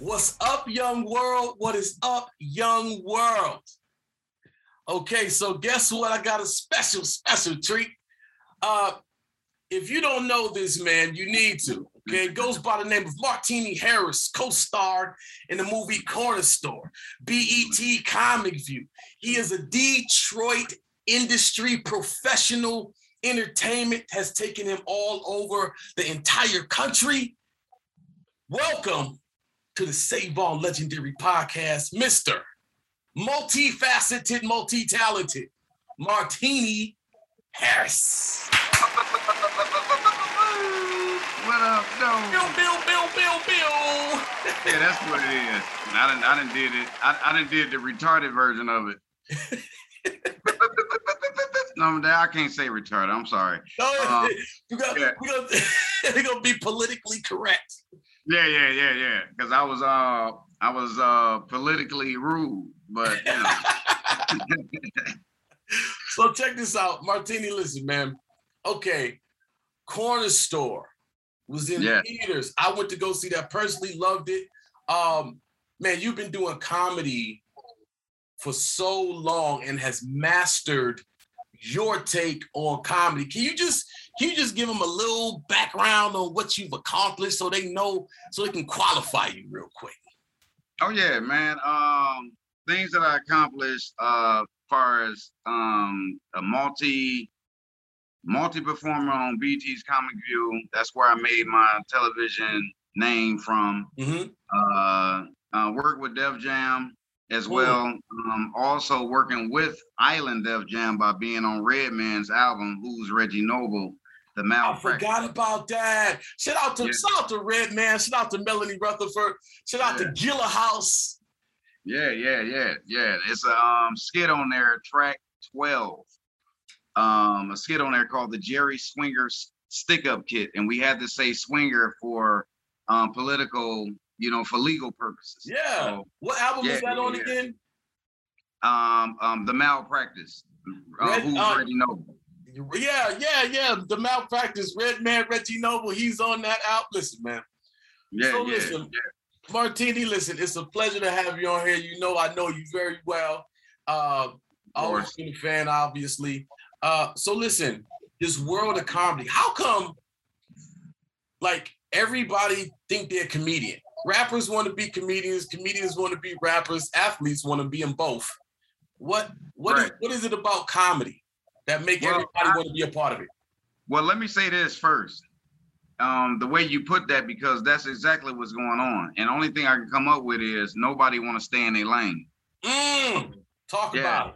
What's up, young world? What is up, young world? Okay, so guess what? I got a special, special treat. Uh, if you don't know this man, you need to. Okay, it goes by the name of Martini Harris, co-starred in the movie Corner Store, BET Comic View. He is a Detroit industry professional Entertainment has taken him all over the entire country. Welcome to the Save On Legendary Podcast, Mr. Multifaceted, multi-talented, Martini Harris. What up, no? Bill, Bill, Bill, Bill, Bill. Yeah, that's what it is. I didn't, I didn't did it. I, I didn't did the retarded version of it. no, I can't say retarded. I'm sorry. No, Um, you got, yeah. we gonna, we gonna be politically correct. Yeah, yeah, yeah, yeah. Because I was, uh, I was uh politically rude, but you know. so check this out, Martini. Listen, man. Okay, Corner Store was in Yeah. theaters. I went to go see that. Personally, loved it. Um, man, you've been doing comedy for so long and has mastered your take on comedy. Can you just can you just give them a little background on what you've accomplished so they know so they can qualify you real quick? Oh yeah, man. Um, things that I accomplished uh far as um a multi multi performer on BET's Comic View. That's where I made my television name from. Mhm. Uh, uh work with Def Jam as well. Um, also working with Island Def Jam by being on Redman's album, Who's Reggie Noble, the Mal I forgot about that. Shout out to Yeah. shout out to Redman. Shout out to Melanie Rutherford. Shout out to Gilla House. Yeah, yeah, yeah, yeah. It's a um, skit on there, track 12. Um, a skit on there called the Jerry Swinger Stick Up Kit. And we had to say swinger for um, political, you know, for legal purposes. Yeah. So, What album is Yeah, that on yeah. again? um, um, the malpractice. Uh, who's uh, Reggie Noble? Yeah, yeah, yeah. The malpractice. Redman, Reggie Noble. He's on that album. Listen, man. Yeah, so yeah, listen, yeah. Martini, listen, it's a pleasure to have you on here. You know, I know you very well. Uh, always been a fan, obviously. Uh, so listen, this world of comedy, how come like everybody think they're a comedian? Rappers want to be comedians, comedians want to be rappers, athletes want to be in both. What what is Right. what is it about comedy that make Well, everybody I- want to be a part of it? Well, let me say this first. Um, the way you put that, because that's exactly what's going on. And only thing I can come up with is nobody want to stay in their lane. Mm, talk Yeah. about it.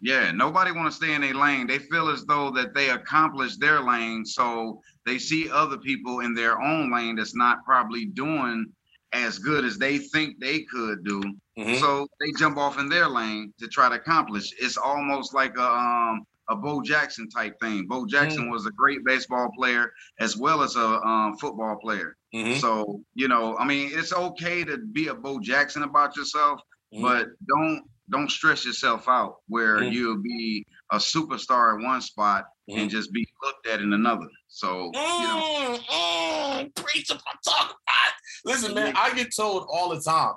Yeah, nobody want to stay in their lane. They feel as though that they accomplished their lane, so they see other people in their own lane that's not probably doing as good as they think they could do. Mhm. So they jump off in their lane to try to accomplish. It's almost like a um a Bo Jackson type thing. Bo Jackson was a great baseball player as well as a um, football player. Mhm. So you know, I mean, it's okay to be a Bo Jackson about yourself, Mhm. but don't don't stress yourself out where Mhm. you'll be a superstar in one spot and just be looked at in another. So you know, Mm, mm, preach what I'm talking about. Listen, man, I get told all the time,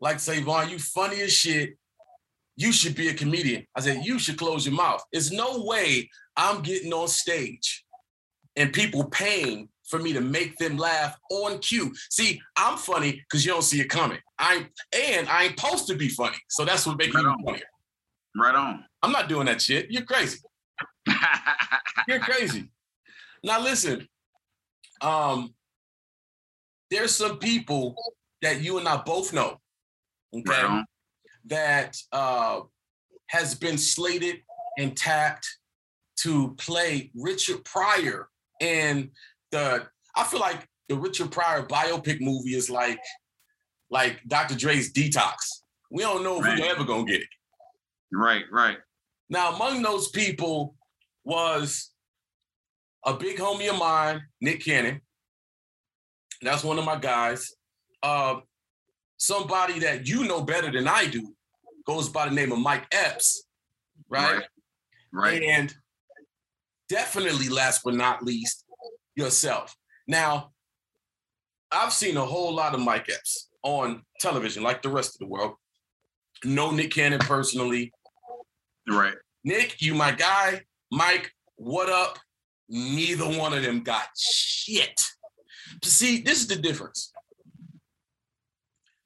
like, say, Vaughn, you funny as shit. You should be a comedian. I said, you should close your mouth. There's no way I'm getting on stage and people paying for me to make them laugh on cue. See, I'm funny because you don't see it coming. I and I ain't supposed to be funny. So that's what makes me Right on. funnier. right on. I'm not doing that shit. You're crazy. You're crazy. Now listen, um, there's some people that you and I both know, okay, that uh, has been slated and tapped to play Richard Pryor in the. I feel like the Richard Pryor biopic movie is like, like Dr. Dre's Detox. We don't know if Right. we're ever gonna get it. Right, right. Now, among those people was a big homie of mine, Nick Cannon. That's one of my guys. Uh, somebody that you know better than I do goes by the name of Mike Epps, right? Right. Right. And definitely, last but not least, yourself. Now, I've seen a whole lot of Mike Epps. on television like the rest of the world. Know Nick Cannon personally. Right. Nick, you my guy. Mike, what up? Neither one of them got shit. See, this is the difference.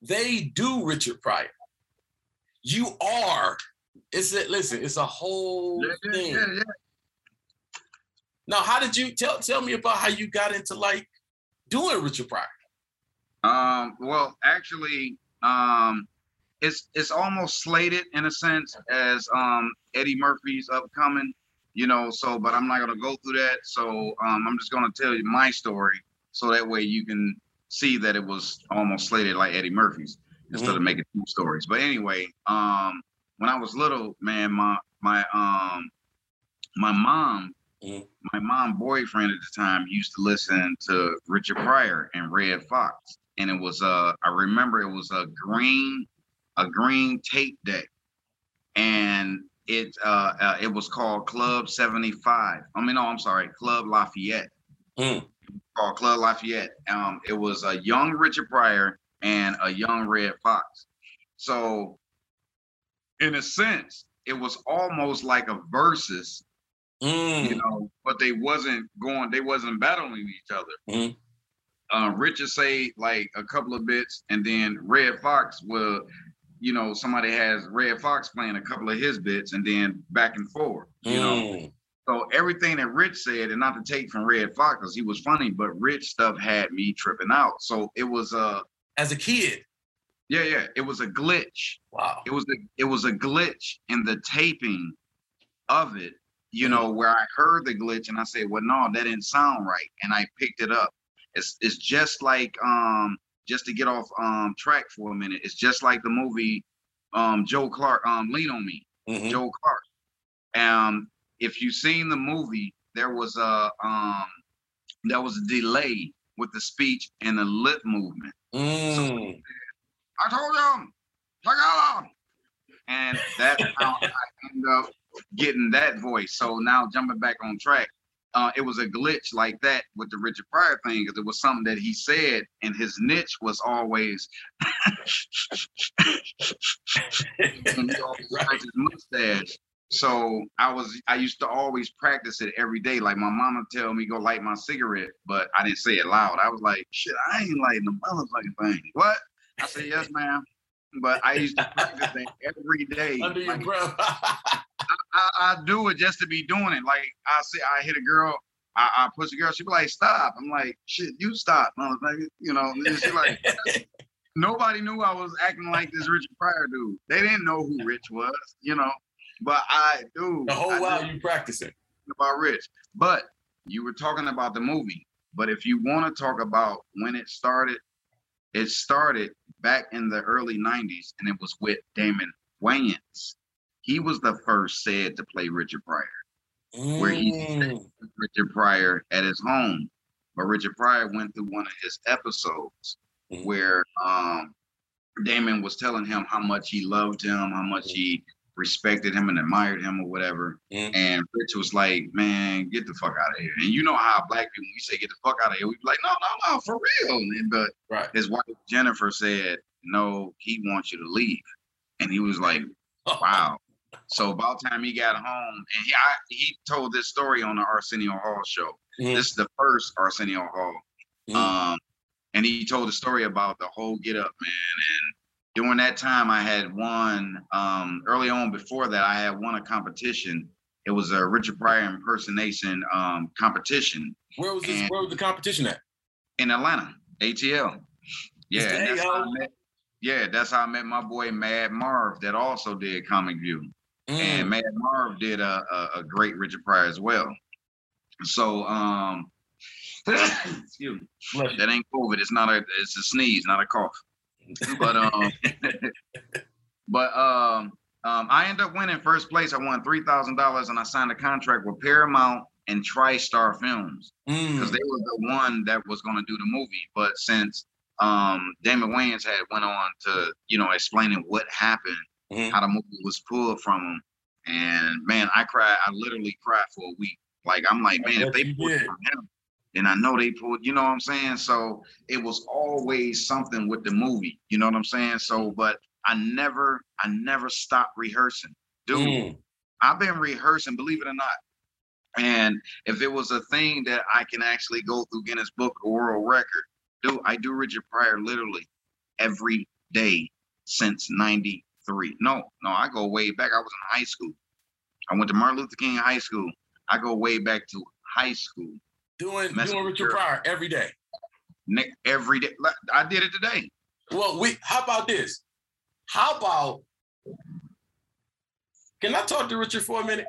They do Richard Pryor. You are. It's a, listen. It's a whole Yeah, thing. yeah, yeah. Now, how did you tell tell me about how you got into like doing Richard Pryor? Um, well, actually, um, it's it's almost slated in a sense as um Eddie Murphy's upcoming, you know. So, but I'm not gonna go through that. So, um, I'm just gonna tell you my story, so that way you can see that it was almost slated like Eddie Murphy's instead of making two stories. But anyway, um, when I was little, man, my my um my mom Mhm. my mom boyfriend at the time used to listen to Richard Pryor and Redd Foxx, and it was uh I remember it was a green a green tape deck, and it uh, uh it was called Club Seventy Five. I mean, no, I'm sorry, Club Lafayette. Mm. Called Club Lafayette. Um, it was a young Richard Pryor and a young Redd Foxx. So, in a sense, it was almost like a versus Mm. you know, but they wasn't going, they wasn't battling each other. Mhm. Uh, Richard say like a couple of bits, and then Redd Foxx will, you know, somebody has Redd Foxx playing a couple of his bits, and then back and forth, you know. Mm. So everything that Rich said, and not to take from Redd Foxx because he was funny, but Rich stuff had me tripping out. So it was a, As a kid. yeah, yeah, it was a glitch Wow. it was a it was a glitch in the taping of it you know where i heard the glitch and i said well no that didn't sound right and i picked it up it's it's just like um just to get off um track for a minute it's just like the movie um joe clark um lean on me Mhm. joe clark um if you've seen the movie there was a um there was a delay with the speech and the lip movement Mm. I told them, out. And that's how I end up getting that voice. So now jumping back on track, uh, it was a glitch like that with the Richard Pryor thing because it was something that he said, and his niche was always, and always scratched his mustache. So I was, I used to always practice it every day. Like my mama tell me go light my cigarette, but I didn't say it loud. I was like, shit, I ain't lighting the motherfucking thing. What? I said, yes, ma'am. But I used to practice it every day. Under your Like, breath. I, I do it just to be doing it. Like I say, I hit a girl, I, I push a girl, she be like, stop. I'm like, shit, you stop, motherfucker. You know, she like, nobody knew I was acting like this Richard Pryor dude. They didn't know who Rich was, you know. But I do. the whole I while you practicing. about Rich. But you were talking about the movie. But if you want to talk about when it started, it started back in the early 90s and it was with Damon Wayans. He was the first said to play Richard Pryor, Where he- Mm. Richard Pryor at his home. But Richard Pryor went through one of his episodes Mhm. where um, Damon was telling him how much he loved him, how much he respected him and admired him or whatever. Mhm. And Rich was like, man, get the fuck out of here. And you know how black people, we say get the fuck out of here, we be like, no, no, no, for real. And, but Right. his wife Jennifer said, no, he wants you to leave. And he was like, wow. So about time he got home, and he I, he told this story on the Arsenio Hall show. This is the first Arsenio Hall. Um, and he told a story about the whole get up, man. And during that time, I had won. Um, early on, before that, I had won a competition. It was a Richard Pryor impersonation um, competition Where was this? and- Where was the competition at? in Atlanta, ATL. Yeah, that's how I met. Yeah, that's how I met my boy Mad Marv, that also did Comic View. And Mm. Mad Marv did a, a, a great Richard Pryor as well. So um excuse me, that ain't COVID. It's not a it's a sneeze, not a cough. But um but um um I ended up winning first place. I won three thousand dollars and I signed a contract with Paramount and TriStar Films because Mm. they were the one that was gonna do the movie. But since um Damon Wayans had went on to, you know, explaining what happened Mhm. how the movie was pulled from him. And man, I cried. I literally cried for a week. Like I'm like, man, if they pulled it from him, and I know they pulled, you know what I'm saying? So it was always something with the movie, you know what I'm saying? So, but I never, I never stopped rehearsing. Dude, mm. I've been rehearsing, believe it or not. And if it was a thing that I can actually go through Guinness Book or World Record, dude, I do Richard Pryor literally every day since 93. No, no, I go way back. I was in high school. I went to Martin Luther King High School. I go way back to high school. Doing doing Richard Pryor every day. Every day. I did it today. Well, we how about this? How about can I talk to Richard for a minute?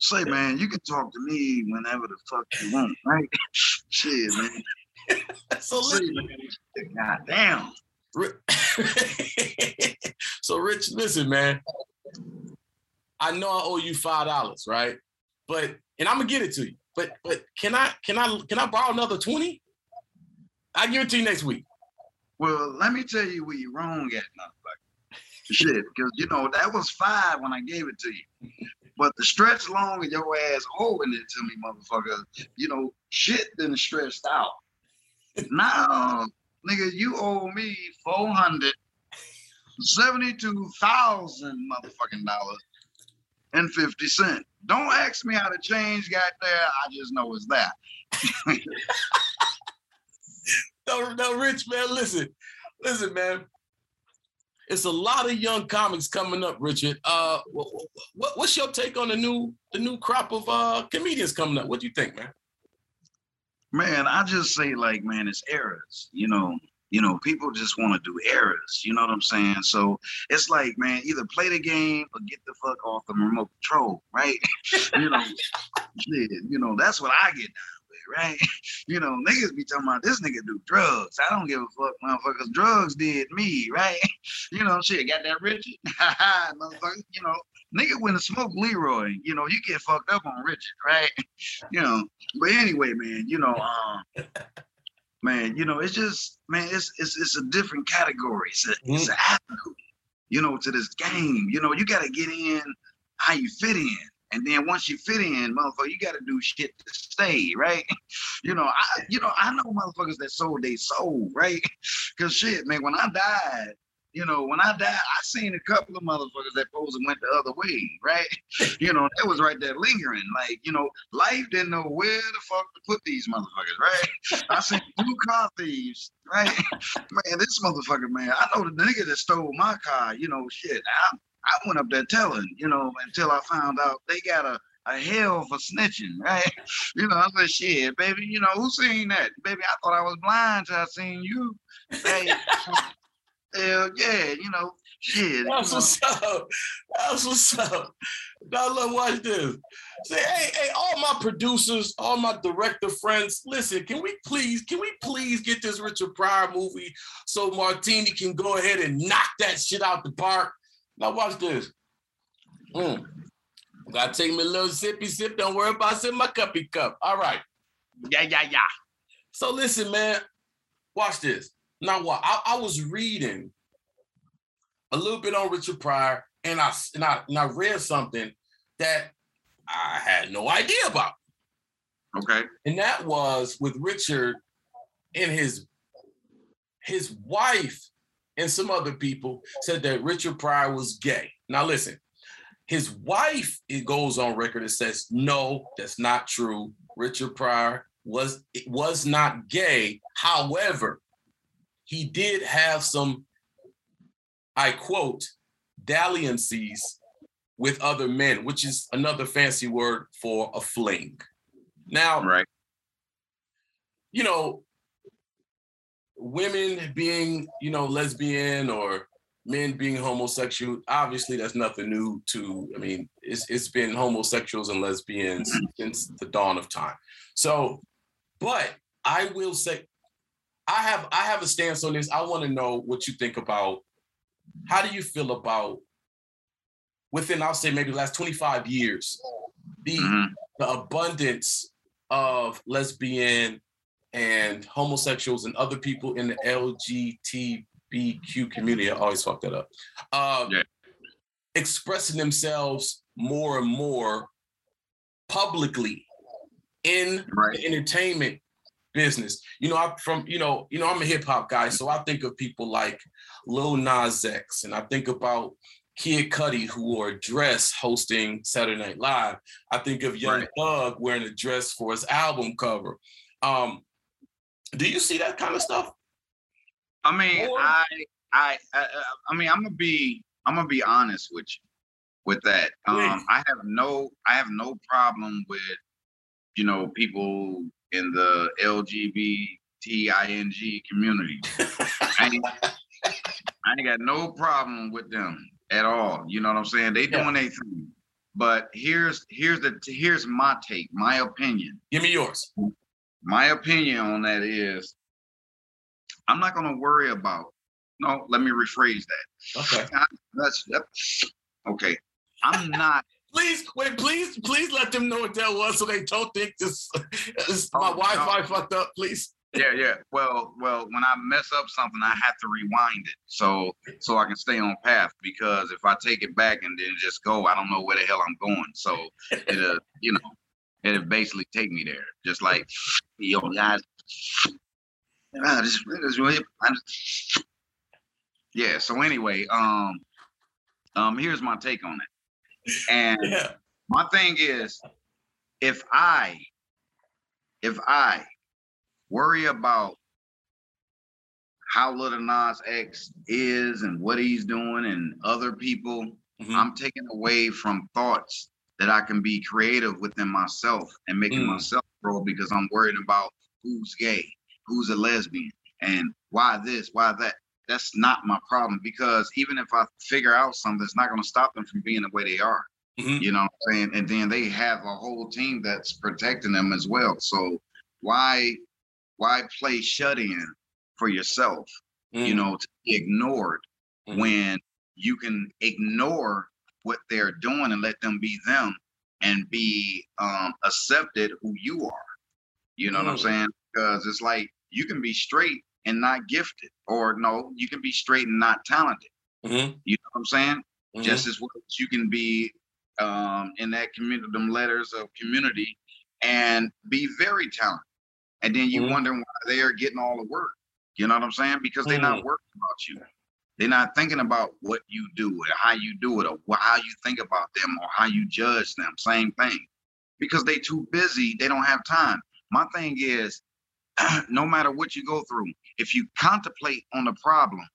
Say, man, you can talk to me whenever the fuck you want, right? Shit, man. so man. God damn. so Rich, listen, man. I know I owe you five dollars, right? But and I'm gonna get it to you. But but can I can I can I borrow another 20? I give it to you next week. Well, let me tell you where you're wrong at, motherfucker. Shit, because you know that was five when I gave it to you. But the stretch long of your ass owing it to me, motherfucker, you know, shit been stretched out. now, nigga, you owe me four hundred seventy-two thousand motherfucking dollars and 50 cent. Don't ask me how the change got there. I just know it's that. no, no, Rich, man, listen. Listen, man. It's a lot of young comics coming up, Richard. Uh, what, what, what's your take on the new the new crop of uh comedians coming up? What do you think, man? Man, I just say like, man, it's eras. You know, you know, people just want to do errors. You know what I'm saying? So it's like, man, either play the game or get the fuck off the remote control, right? you know, shit, you know, that's what I get right? You know, niggas be talking about this nigga do drugs. I don't give a fuck, motherfuckers. Drugs did me, right? You know, shit, got that Richard? motherfucker, you know, nigga when to smoke Leroy, you know, you get fucked up on Richard, right? You know, but anyway, man, you know, um, man, you know, it's just, man, it's it's it's a different category. It's a, mm-hmm. it's an attitude, you know, to this game. You know, you gotta get in how you fit in. And then once you fit in, motherfucker, you gotta do shit to stay, right? You know, I you know, I know motherfuckers that sold their soul, right? Cause shit, man, when I died, you know, when I died, I seen a couple of motherfuckers that posed and went the other way, right? you know, that was right there lingering. Like, you know, life didn't know where the fuck to put these motherfuckers, right? I seen two car thieves, right? man, this motherfucker, man, I know the nigga that stole my car, you know, shit. I, I went up there telling, you know, until I found out they got a a hell for snitching, right? You know, I said, shit, baby, you know, who seen that? Baby, I thought I was blind till I seen you. Hey, Hell yeah, you know, shit. That's you what's up. That's what's up. Now look, watch this. Say, hey, hey, all my producers, all my director friends, listen, can we please, can we please get this Richard Pryor movie so Martini can go ahead and knock that shit out the park? Now watch this. Mm. Gotta take me a little sippy sip. Don't worry about sipping my cuppy cup. All right. Yeah, yeah, yeah. So listen, man, watch this. Now what? I, I was reading a little bit on Richard Pryor, and I and I and I read something that I had no idea about. Okay. And that was with Richard and his his wife and some other people said that Richard Pryor was gay. Now listen, his wife it goes on record and says no, that's not true. Richard Pryor was was not gay. However, he did have some, I quote, dalliances with other men, which is another fancy word for a fling. Now, right. you know, women being, you know, lesbian or men being homosexual, obviously that's nothing new to, I mean, it's, it's been homosexuals and lesbians mm-hmm. since the dawn of time. So, but I will say, I have I have a stance on this. I want to know what you think about how do you feel about within I'll say maybe the last 25 years the mm-hmm. the abundance of lesbian and homosexuals and other people in the LGBTQ community. I always fuck that up. Um, yeah. Expressing themselves more and more publicly in Right. the entertainment business. You know, I'm from, you know, you know, I'm a hip hop guy, so I think of people like Lil Nas X, and I think about Kid Cudi who wore a dress hosting Saturday Night Live. I think of Young Right. Thug wearing a dress for his album cover. Um, do you see that kind of stuff? I mean, Or- I, I, I, I mean, I'm gonna be, I'm gonna be honest with you, with that. Um, I have no, I have no problem with, you know, people in the LGBTING community. I ain't, I ain't got no problem with them at all. You know what I'm saying? They Yeah. doing their thing. But here's, here's the, here's my take, my opinion. Give me yours. My opinion on that is, I'm not gonna worry about. No, let me rephrase that. Okay. That's that- okay. I'm not. Please, wait, please, please let them know what that was so they don't think this, this my Oh, Wi-Fi no. fucked up, please. Yeah, yeah. Well, well, when I mess up something, I have to rewind it so so I can stay on path. Because if I take it back and then just go, I don't know where the hell I'm going. So it'll, you know, it'll basically take me there. Just like, yo, guys. this- this really- I just- Yeah. So anyway, um, um, here's my take on it. And Yeah. my thing is, if I, if I worry about how little Nas X is and what he's doing and other people, Mhm. I'm taking away from thoughts that I can be creative within myself and making Mm. myself grow because I'm worried about who's gay, who's a lesbian, and why this, why that. That's not my problem because even if I figure out something, it's not going to stop them from being the way they are. Mhm. You know what I'm saying? And then they have a whole team that's protecting them as well. So why why play shut in for yourself? You Mm. know, to be ignored Mhm. when you can ignore what they're doing and let them be them and be um accepted who you are. You know what I'm Mm. saying? Because it's like you can be straight and not gifted, or no, you can be straight and not talented. Mhm. You know what I'm saying? Mhm. just as well as you can be um, in that community, them letters of community, and be very talented. And then you Mhm. wonder why they are getting all the work. You know what I'm saying? Because they're not worried about you. They're not thinking about what you do or how you do it or wh- how you think about them or how you judge them. Same thing. Because they too busy, they don't have time. My thing is, no matter what you go through, if you contemplate on the problem,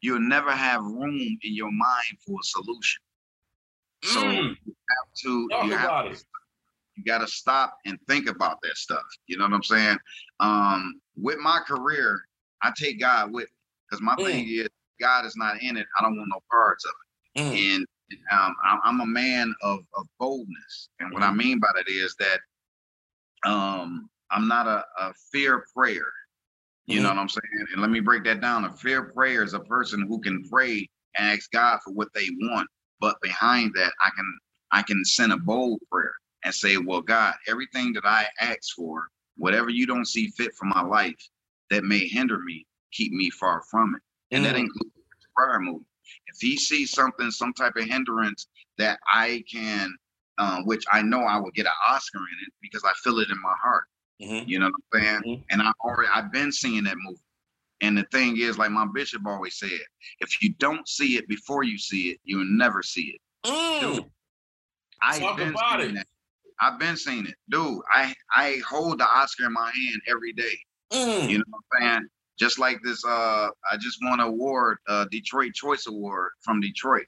you'll never have room in your mind for a solution. So Mm. you have to Talk you have it. you got to stop and think about that stuff. You know what I'm saying? Um, with my career, I take God with because my thing is God is not in it. I don't want no parts of it. Mm. And um, I'm, I'm a man of, of boldness, and what I mean by that is that um, I'm not a, a fear prayer. You know Mhm. what I'm saying? And let me break that down. A fear prayer is a person who can pray and ask God for what they want, but behind that, I can I can send a bold prayer and say, "Well, God, everything that I ask for, whatever you don't see fit for my life that may hinder me, keep me far from it." And that Mm. includes prayer movement. If he sees something, some type of hindrance that I can, um, which I know I will get an Oscar in it because I feel it in my heart. Mhm. You know what I'm saying? Mhm. And I already I've been seeing that movie. And the thing is, like my bishop always said, if you don't see it before you see it, you'll never see it. Mm. I've Talk been about seeing it. that. I've been seeing it. Dude, I I hold the Oscar in my hand every day. Mm. You know what I'm saying? Just like this, uh, I just won an award, uh, Detroit Choice Award from Detroit.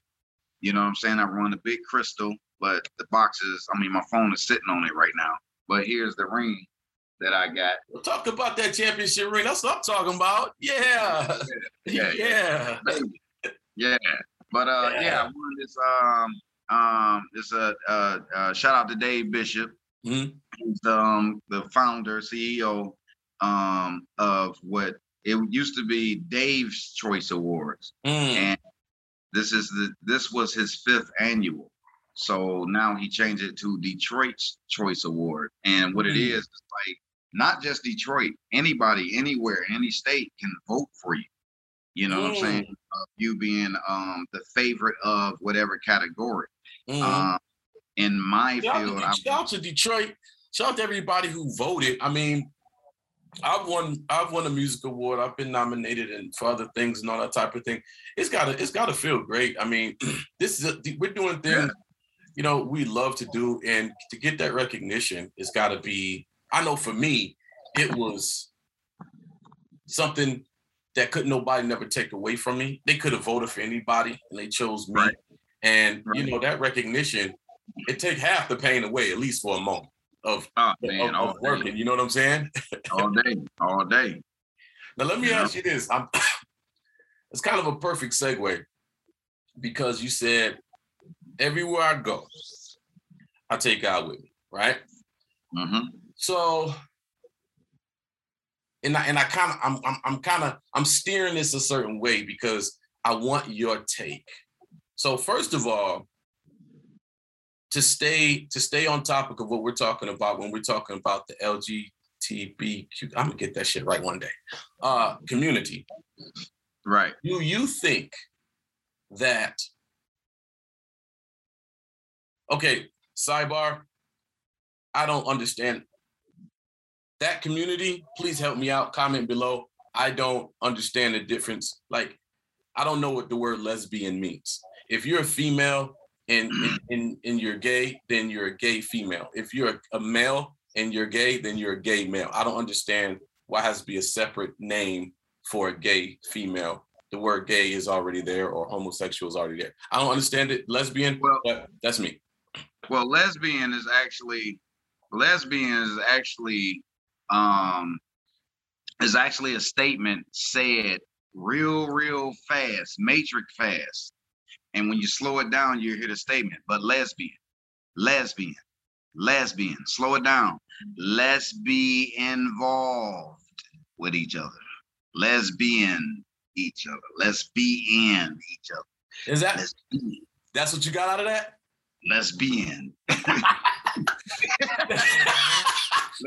You know what I'm saying? I run a big crystal, but the boxes, I mean, my phone is sitting on it right now. But here's the ring that I got. We'll talk about that championship ring. That's what I'm talking about. Yeah. Yeah, Yeah. baby. Yeah. But uh yeah, Yeah. I won this um um this uh uh, uh shout out to Dave Bishop. Mhm. He's the um the founder, CEO um of what it used to be Dave's Choice Awards. Mm. And this is the this was his fifth annual. So now he changed it to Detroit's Choice Award. And what it Mm. is, is like not just Detroit, anybody, anywhere, any state can vote for you. You know what I'm saying? Of you being um the favorite of whatever category. Mhm. Um in my Shout field, to, I shout to Detroit. shout out to everybody who voted. I mean, I've won I've won a music award. I've been nominated and for other things and all that type of thing. It's gotta it's gotta feel great. I mean, this is a, we're doing things you know we love to do, and to get that recognition, it's gotta be. I know for me, it was something that could nobody never take away from me. They could have voted for anybody, and they chose me. Right. And Right. you know that recognition, it take half the pain away at least for a moment of, Oh of, man, of day, working. You know what I'm saying? all day, all day. Now let me Yeah. ask you this. I'm it's kind of a perfect segue because you said everywhere I go, I take God with me, right? hmm So and I and I kind of I'm I'm, I'm kind of I'm steering this a certain way because I want your take. So first of all, to stay to stay on topic of what we're talking about when we're talking about the LGBTQ, I'm gonna get that shit right one day. Uh community. Right. Do you think that okay, sidebar, I don't understand that community. Please help me out. Comment below. I don't understand the difference. Like, I don't know what the word lesbian means. If you're a female and and, and, you're gay, then you're a gay female. If you're a, male and you're gay, then you're a gay male. I don't understand why has to be a separate name for a gay female. The word gay is already there or homosexual is already there. I don't understand it. Lesbian, Well- but that's me. Well, lesbian is actually lesbian is actually um is actually a statement said real, real fast, matrix fast. And when you slow it down, you hear the statement, but lesbian, lesbian, lesbian, slow it down. Let's be involved with each other. Lesbian each other. Let's be in each other. Is that Let's be, that's what you got out of that?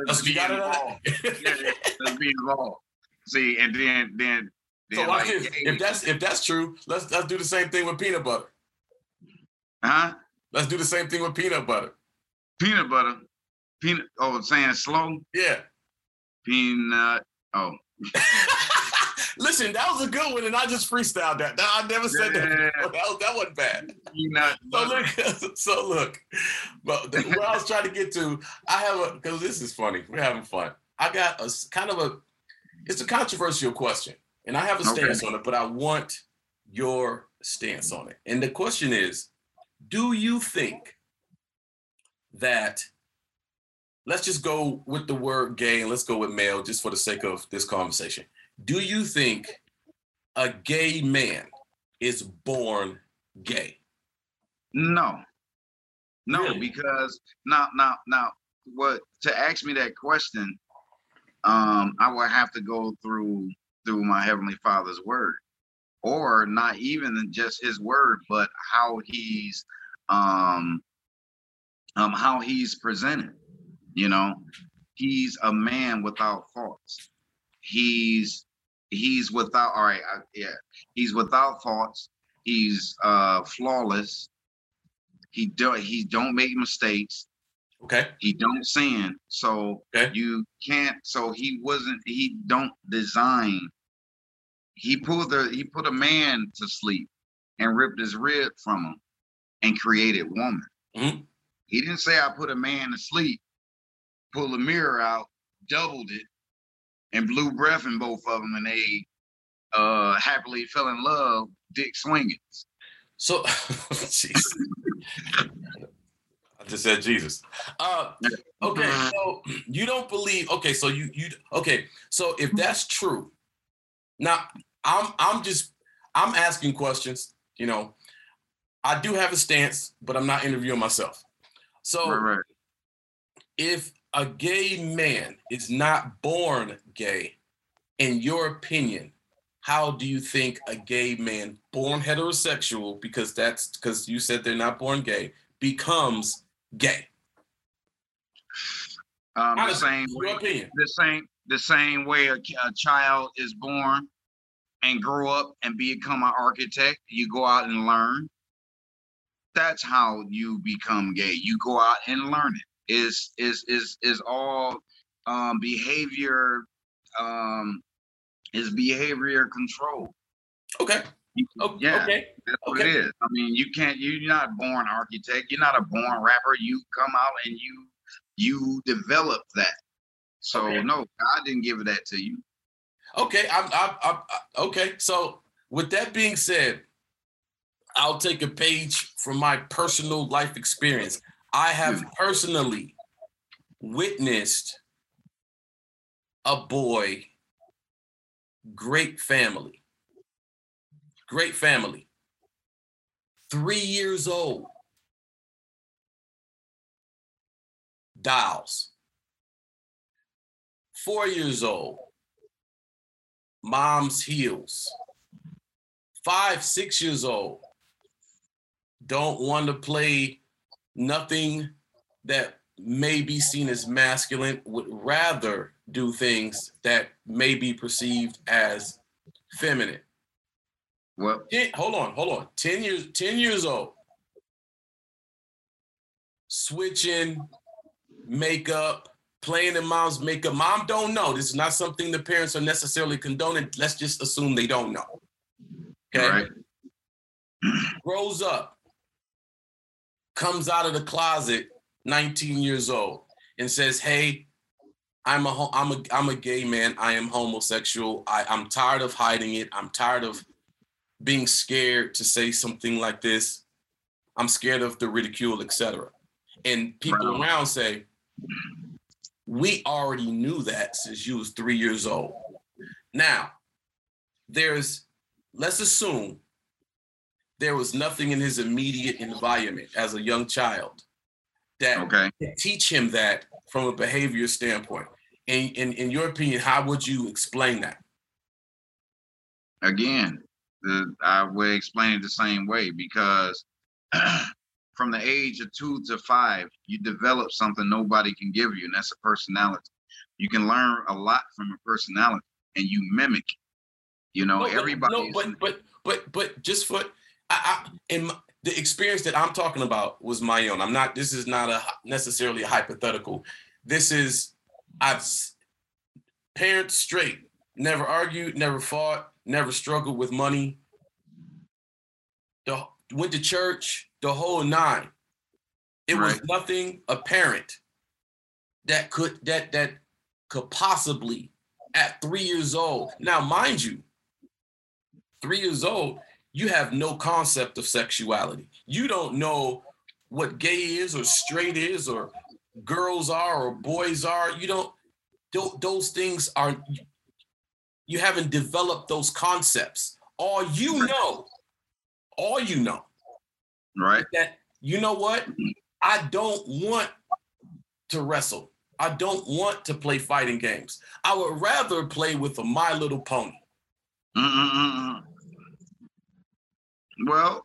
let's be in. That's what you got out of involved. Yeah, let's be involved. See, and then then then So like, hey, If that's if that's true, let's let's do the same thing with peanut butter. huh? Let's do the same thing with peanut butter. Peanut butter. Peanut oh saying slow. Yeah. Peanut. Oh. Listen, that was a good one, and I just freestyled that. That- I never said that. Yeah. before. That, was, that wasn't bad. Peanut So look, so look, but the, where I was trying to get to, I have a because this is funny. We're having fun. I got a kind of a, it's a controversial question, and I have a Okay. stance on it, but I want your stance on it. And the question is, do you think that? Let's just go with the word gay and let's go with male just for the sake of this conversation. Do you think a gay man is born gay? No. No, Really? because now now now what to ask me that question, um, I would have to go through through my heavenly father's word. Or not even just his word, but how he's um um how he's presented. You know, he's a man without faults. He's he's without all right, I, yeah, he's without faults. He's uh flawless he don't he don't make mistakes Okay. he don't sin so Okay. you can't so he wasn't he don't design he pulled the he put a man to sleep and ripped his rib from him and created woman Mhm. he didn't say i put a man to sleep pull the mirror out doubled it and blew breath in both of them and they uh happily fell in love dick swinging So, jeez. I just said Jesus. Uh, okay, so you don't believe? Okay, so you you okay? So if that's true, now I'm I'm just I'm asking questions. You know, I do have a stance, but I'm not interviewing myself. So right right if a gay man is not born gay, in your opinion, how do you think a gay man born heterosexual, because that's because you said they're not born gay, becomes gay? um the same way opinion. the same the same way a, a child is born and grow up and become an architect you go out and learn that's how you become gay you go out and learn it is is is is all um, behavior um, is behavior control. Okay. Okay. Yeah, okay. that's what okay. it is. I mean, you can't. You're not born architect. You're not a born rapper. You come out and you you develop that. So okay. no, God didn't give that to you. Okay, I'm, I'm, I'm, okay. So with that being said, I'll take a page from my personal life experience. I have hmm. personally witnessed a boy, great family, great family, three years old, dials, four years old, mom's heels, five, six years old, don't want to play nothing that may be seen as masculine, would rather do things that may be perceived as feminine. Well, hold on, hold on. 10 years, 10 years old. Switching makeup, playing in mom's makeup. Mom don't know. This is not something the parents are necessarily condoning. Let's just assume they don't know. Okay. Right. Grows up, comes out of the closet, 19 years old, and says, "Hey, I'm a I'm a I'm a gay man. I am homosexual. I, I'm tired of hiding it. I'm tired of being scared to say something like this. I'm scared of the ridicule, etc." And people around say, "We already knew that since you was three years old." Now, there's let's assume there was nothing in his immediate environment as a young child that okay. teach him that from a behavior standpoint. In, in, in your opinion, how would you explain that? Again, the, I would explain it the same way because from the age of two to five, you develop something nobody can give you, and that's a personality. You can learn a lot from a personality, and you mimic. You know, no, everybody. No, but but but but just for I, I in my, the experience that I'm talking about was my own. I'm not. This is not a necessarily a hypothetical. This is I've parents straight, never argued, never fought, never struggled with money. The went to church, the whole nine. It right. was nothing apparent that could that that could possibly at three years old. Now, mind you, three years old, you have no concept of sexuality. You don't know what gay is or straight is or girls are or boys are. You don't, those things are, you haven't developed those concepts. All you know, all you know, right? That you know what? I don't want to wrestle. I don't want to play fighting games. I would rather play with a My Little Pony. Mm-mm-mm. Well,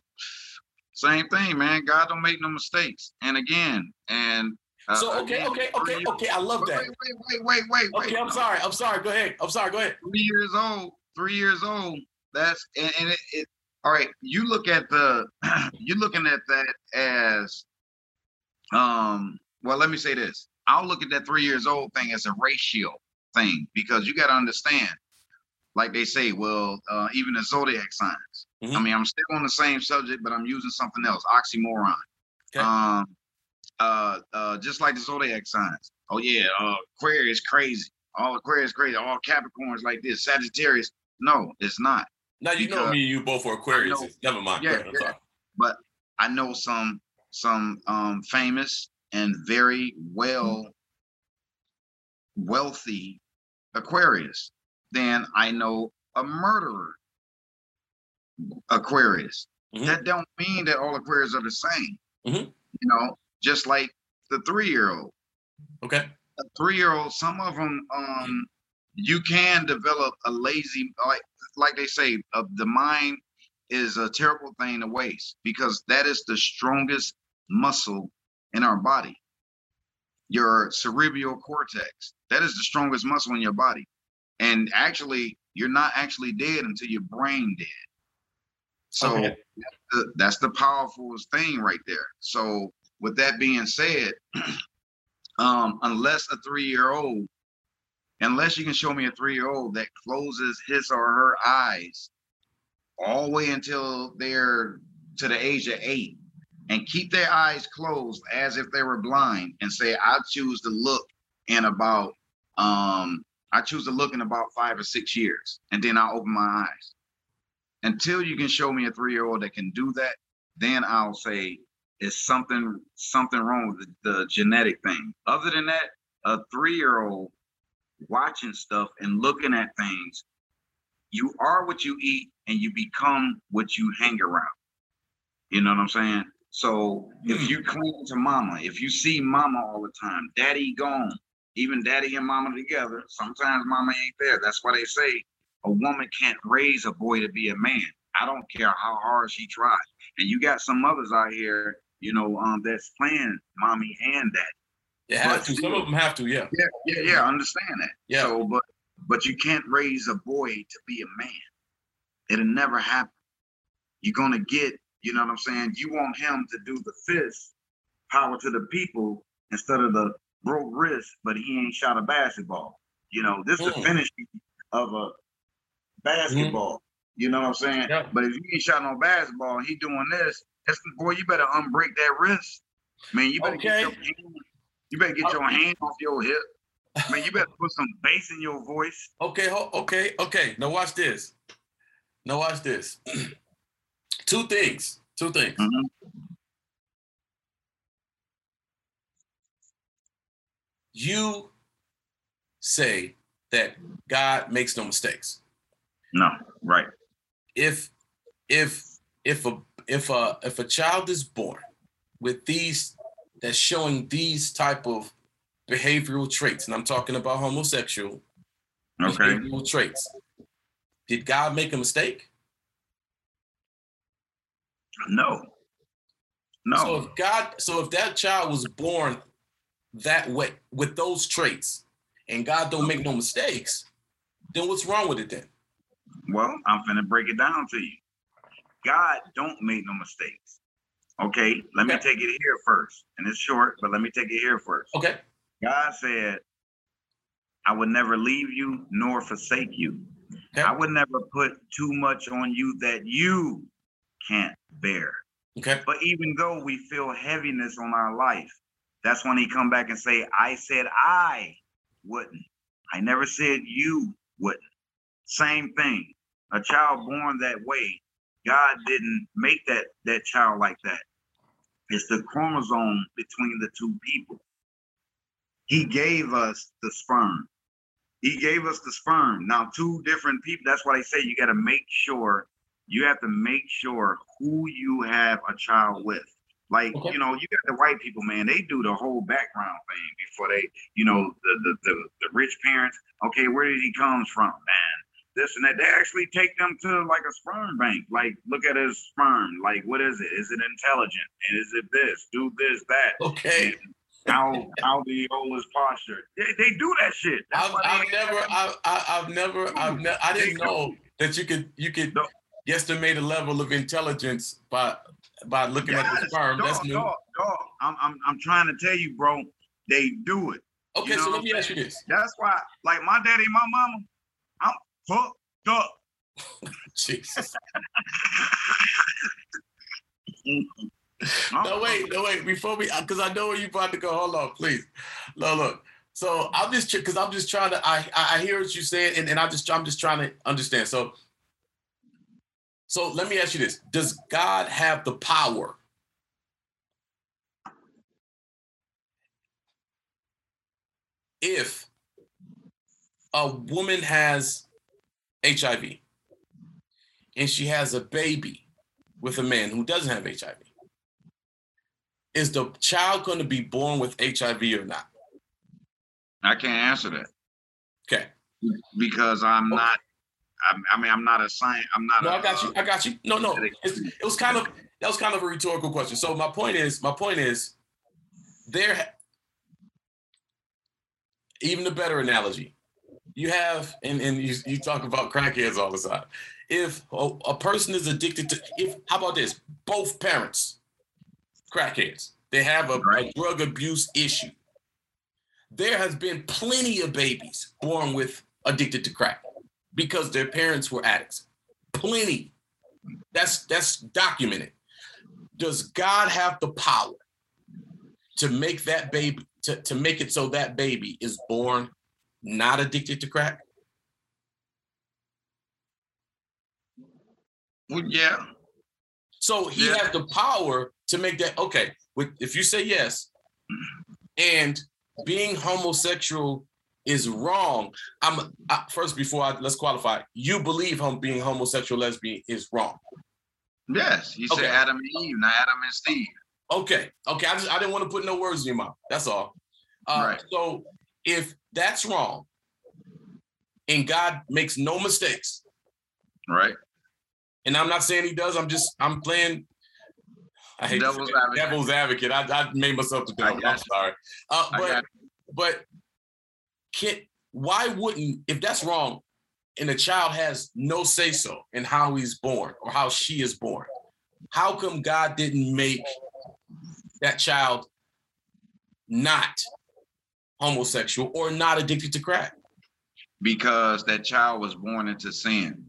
same thing, man. God don't make no mistakes. And again, and uh, so okay, again, okay, okay, okay. I love that. Wait, wait, wait, wait, wait. Okay, I'm sorry. I'm sorry. Go ahead. I'm sorry. Go ahead. Three years old. Three years old. That's and, and it, it. All right. You look at the. You're looking at that as. Um. Well, let me say this. I'll look at that three years old thing as a ratio thing because you got to understand, like they say, well, uh, even the zodiac signs. Mm-hmm. I mean, I'm still on the same subject, but I'm using something else, oxymoron. Okay. Um, uh, uh, just like the zodiac signs. Oh yeah, uh, Aquarius crazy. All Aquarius crazy. All Capricorns like this. Sagittarius. No, it's not. Now you know me. You both are Aquarius. Know, Never mind. Yeah, yeah. But I know some some um famous and very well wealthy Aquarius. Then I know a murderer Aquarius. Mm-hmm. That don't mean that all Aquarius are the same. Mm-hmm. You know, just like the three year old. Okay. A three year old, some of them, um, you can develop a lazy, like like they say, uh, the mind is a terrible thing to waste because that is the strongest muscle in our body. Your cerebral cortex, that is the strongest muscle in your body. And actually, you're not actually dead until your brain dead. So okay. that's, the, that's the powerful thing right there. So with that being said, Um, unless a three-year-old, unless you can show me a three-year-old that closes his or her eyes all the way until they're to the age of eight and keep their eyes closed as if they were blind and say, I choose to look in about um I choose to look in about five or six years and then I'll open my eyes. Until you can show me a three-year-old that can do that, then I'll say it's something something wrong with the, the genetic thing. Other than that, a three-year-old watching stuff and looking at things, you are what you eat and you become what you hang around. You know what I'm saying? So if Hmm. you cling to mama, if you see mama all the time, daddy gone, even daddy and mama together, sometimes mama ain't there. That's why they say a woman can't raise a boy to be a man. I don't care how hard she tries. And you got some mothers out here, you know, um, that's playing mommy and daddy. Have But to. Some of them have to. Yeah. Yeah, yeah, yeah. I understand that. Yeah. So, but but you can't raise a boy to be a man. It'll never happen. You're gonna get, you know what I'm saying? You want him to do the fist, power to the people, instead of the broke wrist, but he ain't shot a basketball. You know, this is the Mm. finishing of a basketball. You know what I'm saying? But if you ain't shot no basketball and he doing this, that's boy, you better unbreak that wrist. Man, you better get your Okay. hand, you better get your hand off your hip. Man, you better put some bass in your voice. Okay, okay, okay. Now watch this. Now watch this. Two things. Two things. Mhm. You say that God makes no mistakes. No, right. If if if a if a if a child is born with these that's showing these type of behavioral traits, and I'm talking about homosexual Okay. behavioral traits, did God make a mistake? No. No. So if God, so if that child was born that way with those traits, and God don't make no mistakes, then what's wrong with it then? Well, I'm finna break it down to you. God don't make no mistakes. Okay, let me take it here first. And it's short, but let me take it here first. Okay. God said, I would never leave you nor forsake you. Okay. I would never put too much on you that you can't bear. Okay. But even though we feel heaviness on our life, that's when he come back and say, I said I wouldn't. I never said you wouldn't. Same thing. A child born that way, God didn't make that that child like that. It's the chromosome between the two people. He gave us the sperm. He gave us the sperm. Now, two different people. That's why they say you got to make sure you have to make sure who you have a child with. Like, Okay. you know, you got the white people, man, they do the whole background thing before they, you know, the the the, the rich parents, okay, where did he comes from, man? This and that. They actually take them to like a sperm bank. Like, look at his sperm. Like, what is it? Is it intelligent? And is it this? Do this, that. Okay. How how the you hold his posture? They, they do that shit. That's I've, I've never, got I, I, I've never, I've ne- I didn't know that you could, you could No. guesstimate a level of intelligence by, by looking at the Yes, sperm. That's dog, new. dog, dog. I'm, I'm, I'm trying to tell you, bro. They do it. Okay, you know so let me ask you this. That's why, like my daddy, and my mama, fucked up. Jesus. Mm-hmm. No, uh-uh. wait, no, wait. Before we, uh, because I know where you about to go. Hold on, please. No, look. So I'm just because I'm just trying to. I I I hear what you're saying, and, and I just I'm just trying to understand. So, so let me ask you this: Does God have the power? If a woman has HIV and she has a baby with a man who doesn't have HIV, is the child going to be born with HIV or not? I can't answer that Okay. because I'm Okay. not. I, I mean, I'm not a science. I'm not. No, a, I got you. I got you. No, no. It's, it was kind of that was kind of a rhetorical question. So my point is, my point is, there. Even a better analogy, you have, and and you you talk about crackheads all the time. If a, a person is addicted to, if how about this, both parents, crackheads, they have a, a drug abuse issue. there has been plenty of babies born with addicted to crack because their parents were addicts. Plenty. That's that's documented. Does God have the power to make that baby to, to make it so that baby is born not addicted to crack? Well, yeah. So he Yeah. has the power to make that okay. With if you say yes, and being homosexual is wrong. I'm I, first before I let's qualify. You believe being homosexual lesbian is wrong. Yes. He said Adam and Eve, not Adam and Steve. Okay, okay. I just I didn't want to put no words in your mouth. That's all. Uh, Right. So if that's wrong, and God makes no mistakes, Right. and I'm not saying he does. I'm just I'm playing. I hate Devil's advocate. devil's advocate. I, I made myself the devil. I'm sorry. Uh, but but can why wouldn't if that's wrong, and the child has no say so in how he's born or how she is born? How come God didn't make that child not homosexual or not addicted to crack? because that child was born into sin.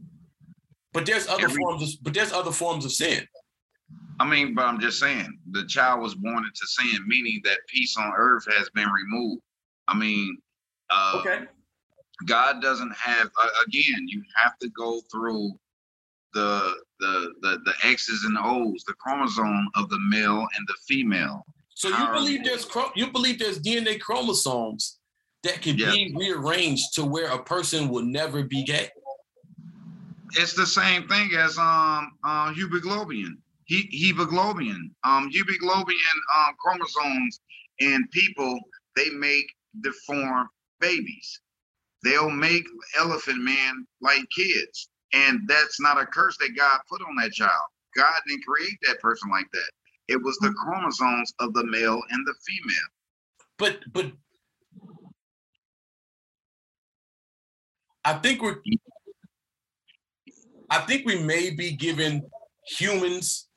But there's other Every- forms of but there's other forms of sin. I mean, but I'm just saying the child was born into sin, meaning that peace on earth has been removed. I mean, uh, God doesn't have uh, again. You have to go through the the the the X's and O's, the chromosome of the male and the female. So you believe there's you believe there's DNA chromosomes that can Yeah. be rearranged to where a person will never be gay. It's the same thing as um uh, hemoglobin. He, hemoglobin, um, hemoglobin um, chromosomes in people, they make deformed babies. They'll make elephant man like kids, and that's not a curse that God put on that child. God didn't create that person like that. It was the chromosomes of the male and the female. But but I think we're I think we may be giving humans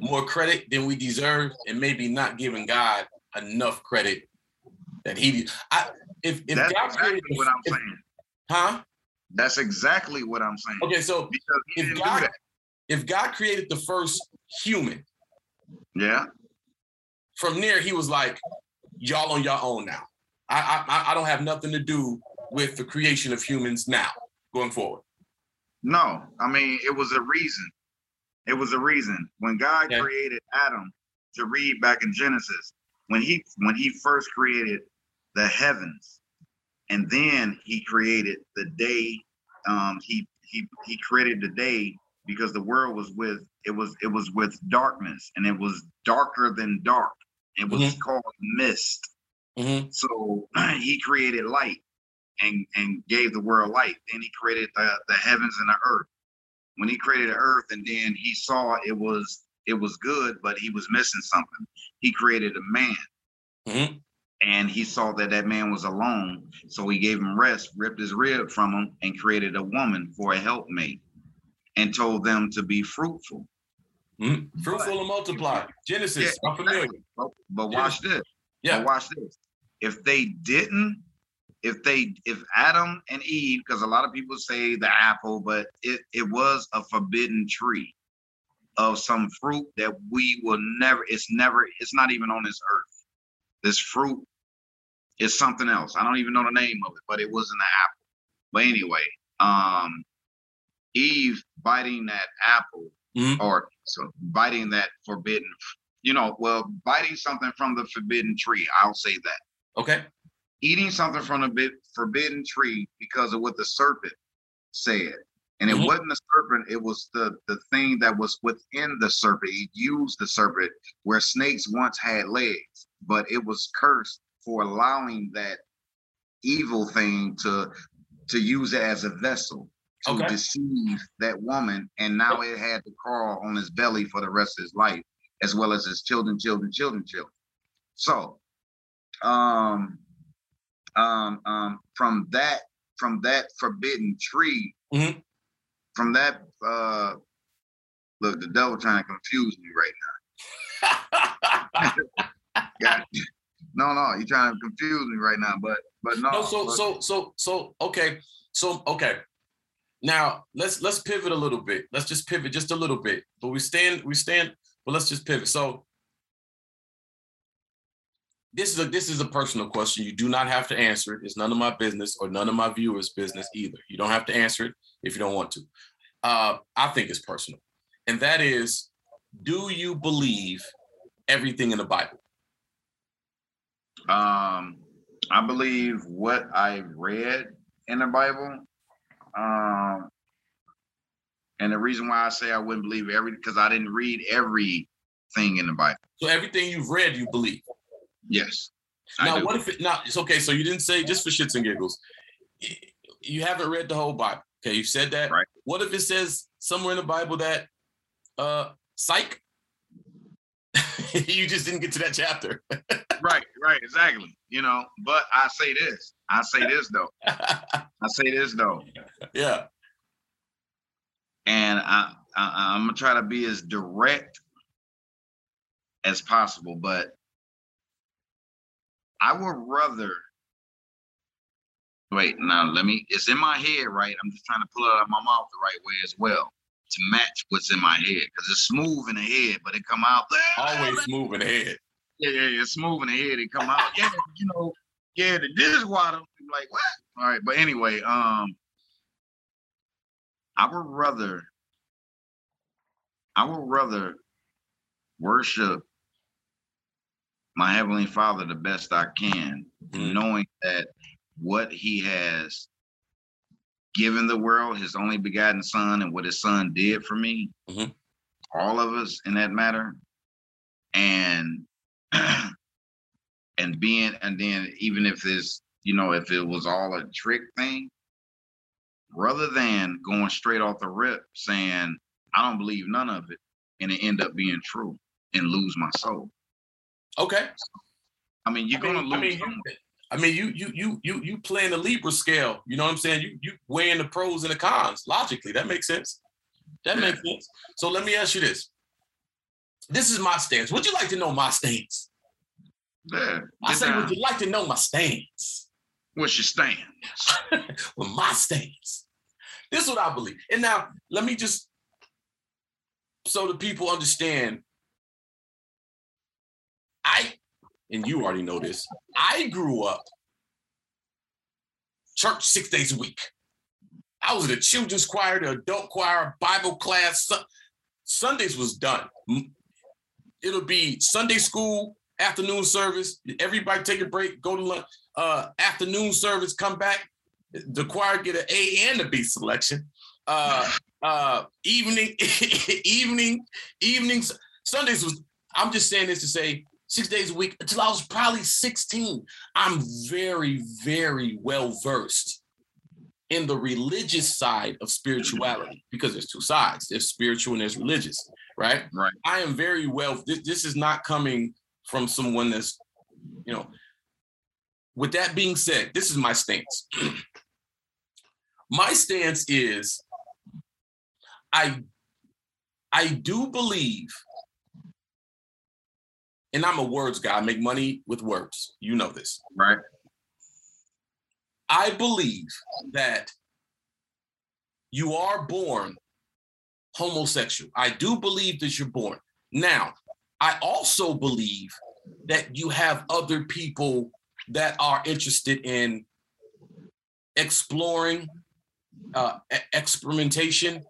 more credit than we deserve, and maybe not giving God enough credit that he I if if That's God exactly created what I'm if- saying. huh? That's exactly what I'm saying. Okay, so if God if God created the first human, Yeah. from there he was like, y'all on your own now. I I I don't have nothing to do with the creation of humans now going forward. No, I mean it was a reason. It was a reason when God Yeah. created Adam to read back in Genesis when he when he first created the heavens, and then he created the day. Um, he he he created the day because the world was with it was it was with darkness and it was darker than dark. It was Mhm. called mist. Mhm. So he created light and and gave the world light. Then he created the, the heavens and the earth. When he created the earth and then he saw it was it was good, but he was missing something. He created a man Mhm. and he saw that that man was alone. So he gave him rest, ripped his rib from him and created a woman for a helpmate and told them to be fruitful. Mhm. Fruitful and multiply. Genesis. Yeah, I'm familiar. But, but watch this. Yeah. But watch this. If they didn't, if they, if Adam and Eve, because a lot of people say the apple, but it, it was a forbidden tree of some fruit that we will never, it's never, it's not even on this earth. This fruit is something else. I don't even know the name of it, but it wasn't an apple. But anyway, um, Eve biting that apple Mhm. or so biting that forbidden, you know, well, biting something from the forbidden tree. I'll say that Okay. eating something from a bit forbidden tree because of what the serpent said. And it Mhm. wasn't the serpent, it was the, the thing that was within the serpent. He used the serpent where snakes once had legs, but it was cursed for allowing that evil thing to to use it as a vessel to Okay. deceive that woman. And now it had to crawl on his belly for the rest of his life, as well as his children, children, children, children. So um um um from that from that forbidden tree Mhm. from that uh look the devil trying to confuse me right now God, No, no, you're trying to confuse me right now, but but no. No, so but- so so so okay. So okay. Now let's let's pivot a little bit. Let's just pivot just a little bit. But we stand we stand. But let's just pivot. So this is a this is a personal question. You do not have to answer it. It's none of my business or none of my viewers' business either. You don't have to answer it if you don't want to. Uh, I think it's personal, and that is, do you believe everything in the Bible? Um, I believe what I read in the Bible. Um, and the reason why I say I wouldn't believe every because I didn't read everything in the Bible. So everything you've read, you believe. Yes. Now, what if it now it's okay? So you didn't say just for shits and giggles. You haven't read the whole Bible. Okay, you said that. Right. What if it says somewhere in the Bible that uh psych? you just didn't get to that chapter. right, right, exactly. You know, but I say this. I say this though. I say this though. yeah. and I, I I'm gonna try to be as direct as possible, but I would rather wait. Now let me. It's in my head, right? I'm just trying to pull it out of my mouth the right way as well to match what's in my head because it's smooth in the head, but it come out Always moving ahead. yeah, yeah, yeah, it's smooth in the head. It come out, yeah, you know, yeah, the dishwater. I'm like, what? All right, but anyway, um, I would rather, I would rather worship my heavenly Father the best I can, Mhm. knowing that what He has given the world, His only begotten Son, and what His Son did for me, Mhm. all of us in that matter, and and being and then even if this you know if it was all a trick thing rather than going straight off the rip saying i don't believe none of it and it end up being true and lose my soul Okay. i mean you're I gonna lose I mean, someone. I mean, you you you you you playing the Libra scale. You know what I'm saying? You you weighing the pros and the cons logically. That makes sense. That Yeah. makes sense. So let me ask you this. This is my stance. Would you like to know my stance? Yeah, I say, down. would you like to know my stance? what's your stand Well, my stance. This is what I believe. And now let me just so the people understand. I and you already know this. I grew up church six days a week. I was in the children's choir, the adult choir, Bible class. Sundays was done. It'll be Sunday school, afternoon service. Everybody take a break, go to lunch. Uh, afternoon service, come back. The choir get an A and a B selection. Uh, uh, evening, evening, evenings. Sundays was. I'm just saying this to say six days a week until I was probably 16. I'm very, very well versed in the religious side of spirituality because there's two sides there's spiritual and there's religious, right? Right. I am very well, this, this is not coming from someone that's, you know, with that being said, this is my stance. my stance is I I do believe and I'm a words guy. I make money with words. You know this. right I believe that you are born homosexual. I do believe that you're born. Now, I also believe that you have other people that are interested in exploring uh, experimentation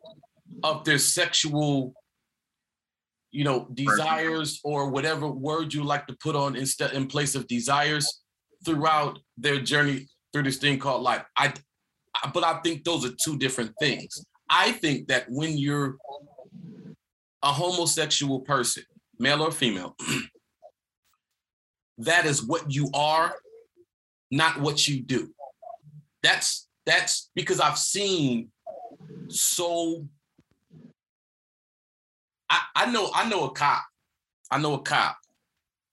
of their sexual you know desires or whatever word you like to put on instead in place of desires throughout their journey through this thing called life. I but i think those are two different things. I think that when you're a homosexual person male or female that is what you are not what you do that's that's because i've seen so I, I know I know a cop. I know a cop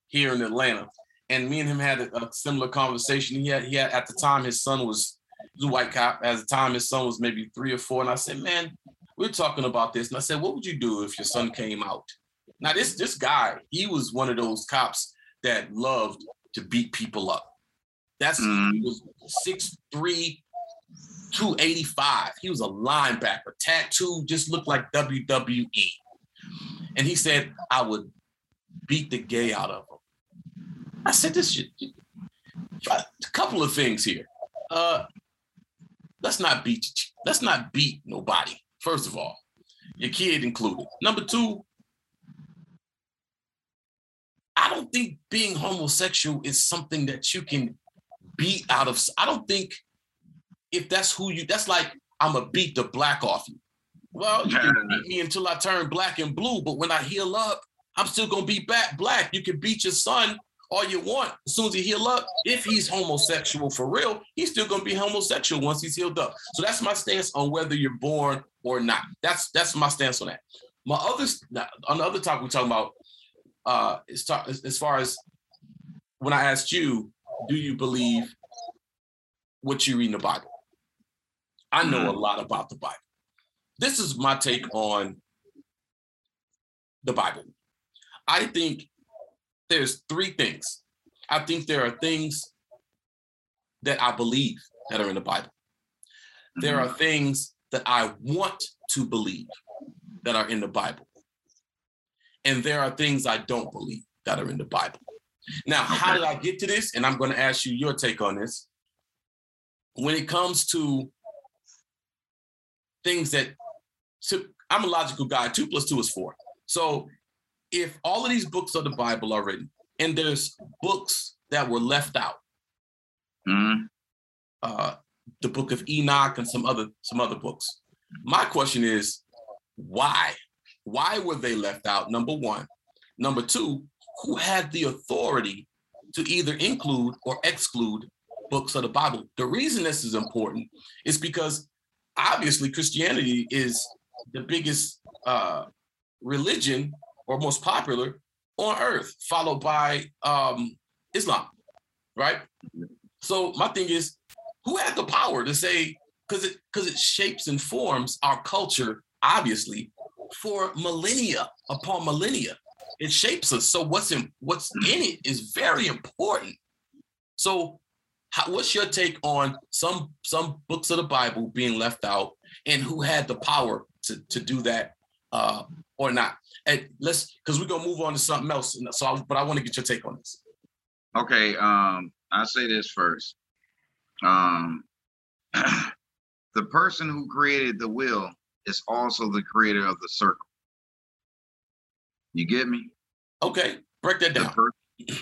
here in Atlanta, and me and him had a, a similar conversation. He had he had at the time his son was, he was a white cop. At the time his son was maybe three or four, and I said, "Man, we're talking about this." And I said, "What would you do if your son came out?" Now this this guy, he was one of those cops that loved to beat people up. That's Mhm. he was 6'3, 285. He was a linebacker, tattoo, just looked like WWE. And he said, I would beat the gay out of him. I said, this shit. A couple of things here. Uh, let's not beat let's not beat nobody, first of all. Your kid included. Number two, I don't think being homosexual is something that you can beat out of. I don't think if that's who you, that's like I'm gonna beat the black off you. Well, you can beat me until I turn black and blue, but when I heal up, I'm still gonna be back black. You can beat your son all you want. As soon as he heal up, if he's homosexual for real, he's still gonna be homosexual once he's healed up. So that's my stance on whether you're born or not. That's that's my stance on that. My other on the other topic we're talking about uh as, as far as when I asked you, do you believe what you read in the Bible? I know a lot about the Bible. This is my take on the Bible. I think there's three things. I think there are things that I believe that are in the Bible. There are things that I want to believe that are in the Bible. And there are things I don't believe that are in the Bible. Now, how did I get to this? And I'm going to ask you your take on this. When it comes to things that so I'm a logical guy. Two plus two is four. So if all of these books of the Bible are written, and there's books that were left out, Mhm. uh, the book of Enoch and some other some other books. My question is, why? Why were they left out? Number one. Number two, who had the authority to either include or exclude books of the Bible? The reason this is important is because obviously Christianity is the biggest uh, religion or most popular on earth, followed by um, Islam, right? So my thing is, who had the power to say because it because it shapes and forms our culture, obviously, for millennia upon millennia. It shapes us. So what's in what's in it is very important. So how, what's your take on some some books of the Bible being left out and who had the power to, to do that uh, or not? And let's because we're gonna move on to something else. So, I, but I want to get your take on this. Okay, um, I'll say this first. Um, the person who created the wheel is also the creator of the circle. You get me? Okay, break that The, down. per-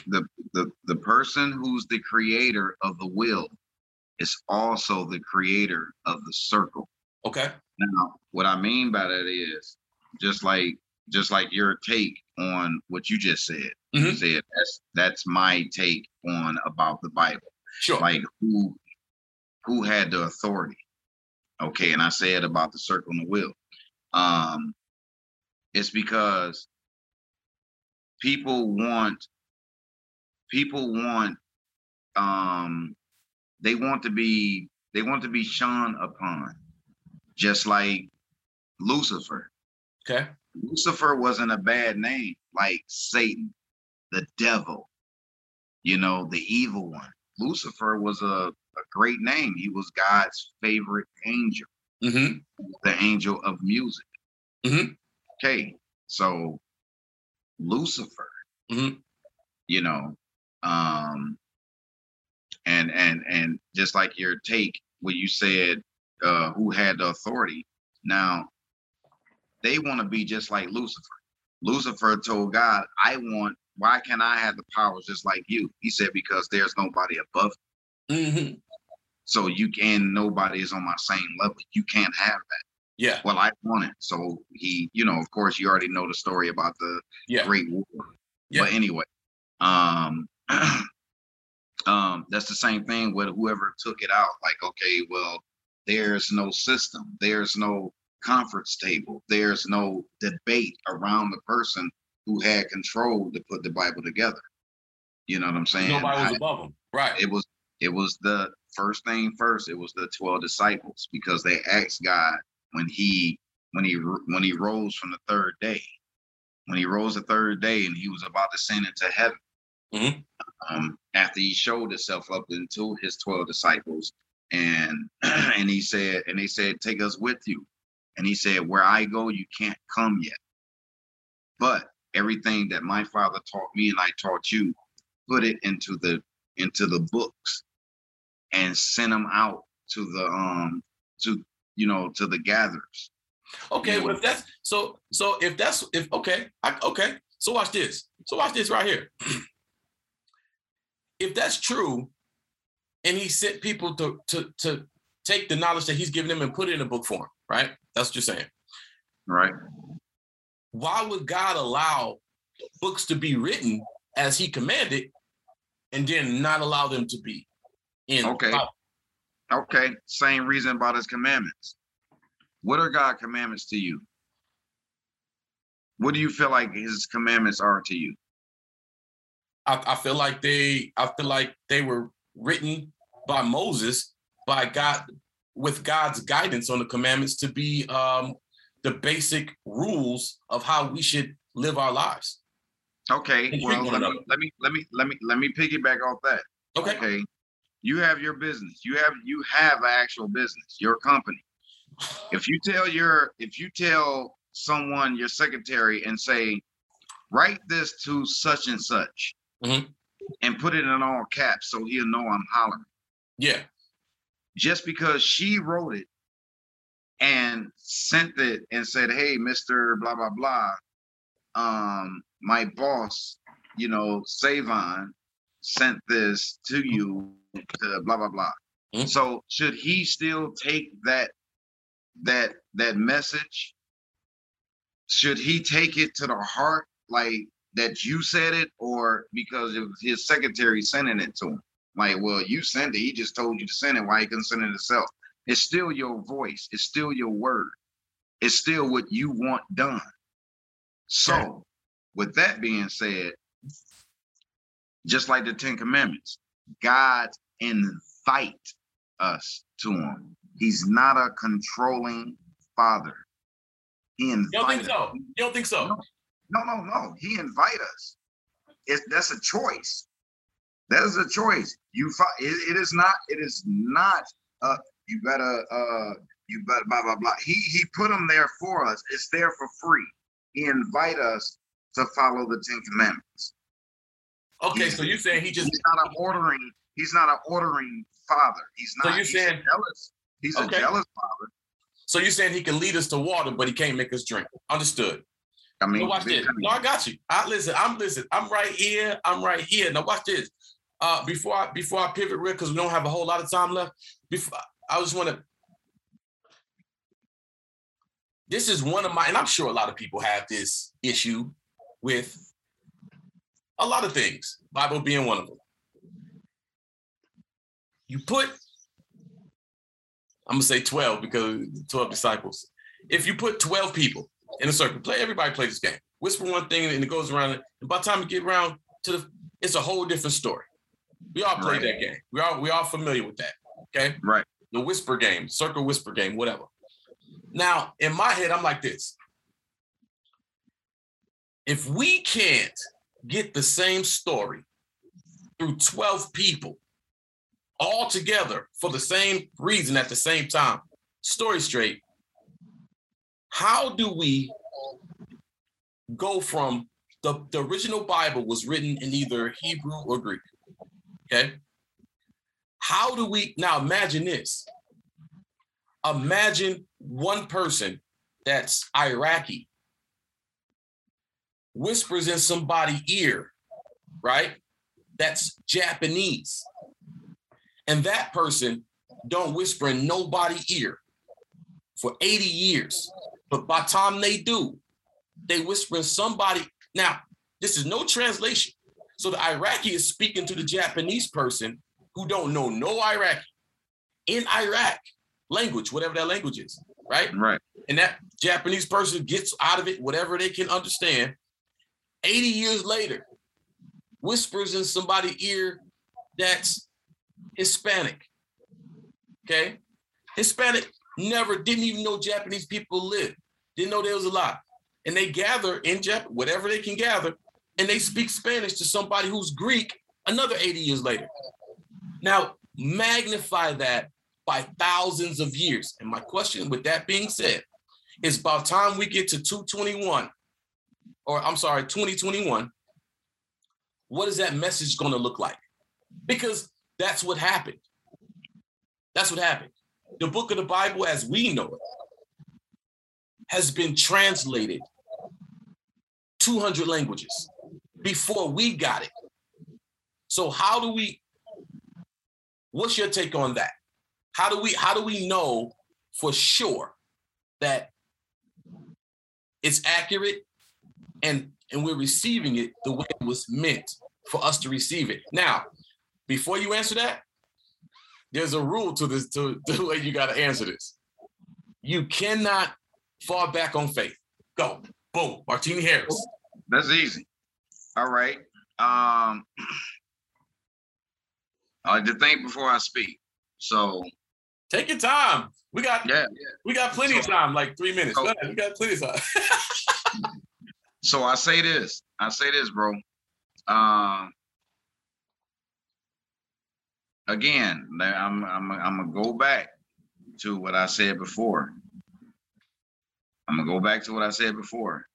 the, the, the person who's the creator of the wheel is also the creator of the circle. Okay. Now, what I mean by that is just like just like your take on what you just said. You Mhm. said that's that's my take on about the Bible. Sure. Like who who had the authority? Okay, and I said about the circle and the wheel. Um it's because people want people want um they want to be they want to be shone upon just like Lucifer. okay. Lucifer wasn't a bad name, like Satan, the devil, you know, the evil one. Lucifer was a, a great name. He was God's favorite angel, hmm the angel of music. Mhm. Okay, so Lucifer, Mhm. you know, um, and and and just like your take, when you said uh, who had the authority. Now, they want to be just like Lucifer. Lucifer told God, I want, why can't I have the powers just like you? He said, because there's nobody above. me. So you can, nobody is on my same level. You can't have that. Yeah. Well, I want it. So he, you know, of course, you already know the story about the Yeah. Great War. Yeah. But anyway, um, um, that's the same thing with whoever took it out. Like, okay, well, there's no system, there's no conference table, there's no debate around the person who had control to put the Bible together. You know what I'm saying? Nobody was I- above him. Right. it was it was the first thing first it was the 12 disciples because they asked god when he when he when he rose from the third day when he rose the third day and he was about to ascend into heaven Mhm. Um, after he showed himself up into his 12 disciples, and and he said, and they said, Take us with you. And he said, Where I go, you can't come yet. But everything that my father taught me and I taught you, put it into the into the books and send them out to the um to you know to the gatherers. Okay, well if that's so so if that's if okay, I, okay. So watch this. So watch this right here. if that's true, and he sent people to to to take the knowledge that he's given them and put it in a book form, right? That's what you're saying. Right. Why would God allow books to be written as he commanded and then not allow them to be in Okay. Okay. Same reason about his commandments. What are God commandments to you? What do you feel like his commandments are to you? I, I feel like they I feel like they were written by Moses by God with God's guidance on the commandments to be um, the basic rules of how we should live our lives. Okay, well, let me, let me let me let me let me piggyback off that. Okay. Okay. You have your business. You have you have an actual business, your company. If you tell your if you tell someone your secretary and say, write this to such and such Mhm. and put it in all caps so he'll know I'm hollering. Yeah. Just because she wrote it and sent it and said, Hey, Mr. blah blah blah, um, my boss, you know, Savon sent this to you to blah blah blah. Mhm. So should he still take that that that message? Should he take it to the heart like that you said it, or because it was his secretary sending it to him? Like, well, you sent it. He just told you to send it. Why he couldn't send it himself? It's still your voice. It's still your word. It's still what you want done. So, with that being said, just like the Ten Commandments, God invite us to Him. He's not a controlling father. He You don't think so? You don't think so? No, no, no. He invite us. It's that's a choice. That is a choice. You it, it is not. It is not. Uh, you better. Uh, you better. Blah blah blah. He he put them there for us. It's there for free. He invite us to follow the Ten Commandments. Okay, so you're saying he just He's not an ordering. He's not an ordering father. He's not. So you're he's saying- jealous. He's Okay. a jealous father. so you're saying he can lead us to water, but he can't make us drink. Understood. I mean, Now watch this. time. No, I got you. I listen. I'm listen. I'm right here. I'm right here. Now watch this. Uh, before I before I pivot real, because we don't have a whole lot of time left. Before I just want to. This is one of my, and I'm sure a lot of people have this issue with a lot of things. Bible being one of them. You put, I'm gonna say 12 because 12 disciples. If you put 12 people in a circle. Play everybody play this game. Whisper one thing and it goes around. And by the time you get around to the, it's a whole different story. We all play Right. that game. We all we all familiar with that. Okay. Right. The whisper game, circle whisper game, whatever. Now, in my head, I'm like this. If we can't get the same story through 12 people all together for the same reason at the same time, story straight, how do we go from the, the original Bible was written in either Hebrew or Greek? Okay. How do we now imagine this? Imagine one person that's Iraqi whispers in somebody's ear, right? That's Japanese. And that person don't whisper in nobody's ear for 80 years. But by time they do, they whisper in somebody. Now, this is no translation. So the Iraqi is speaking to the Japanese person who don't know no Iraqi in Iraq language, whatever that language is, right? Right. And that Japanese person gets out of it whatever they can understand. 80 years later, whispers in somebody's ear that's Hispanic. Okay? Hispanic never didn't even know Japanese people lived, didn't know there was a lot. And they gather in Japan, whatever they can gather, and they speak Spanish to somebody who's Greek another 80 years later. Now, magnify that by thousands of years. And my question, with that being said, is about time we get to 221, or I'm sorry, 2021. What is that message going to look like? Because that's what happened. That's what happened. The book of the Bible, as we know it, has been translated 200 languages before we got it. So how do we what's your take on that? How do we how do we know for sure that it's accurate and and we're receiving it the way it was meant for us to receive it. Now, before you answer that, there's a rule to this to, to the way you got to answer this. You cannot fall back on faith. Go. Boom. Martini Harris. That's easy. All right. Um I like to think before I speak. So take your time. We got yeah, yeah. we got plenty of time, like three minutes. We got plenty of time. so I say this. I say this, bro. Um again, I'm I'm I'm gonna go back to what I said before. I'm gonna go back to what I said before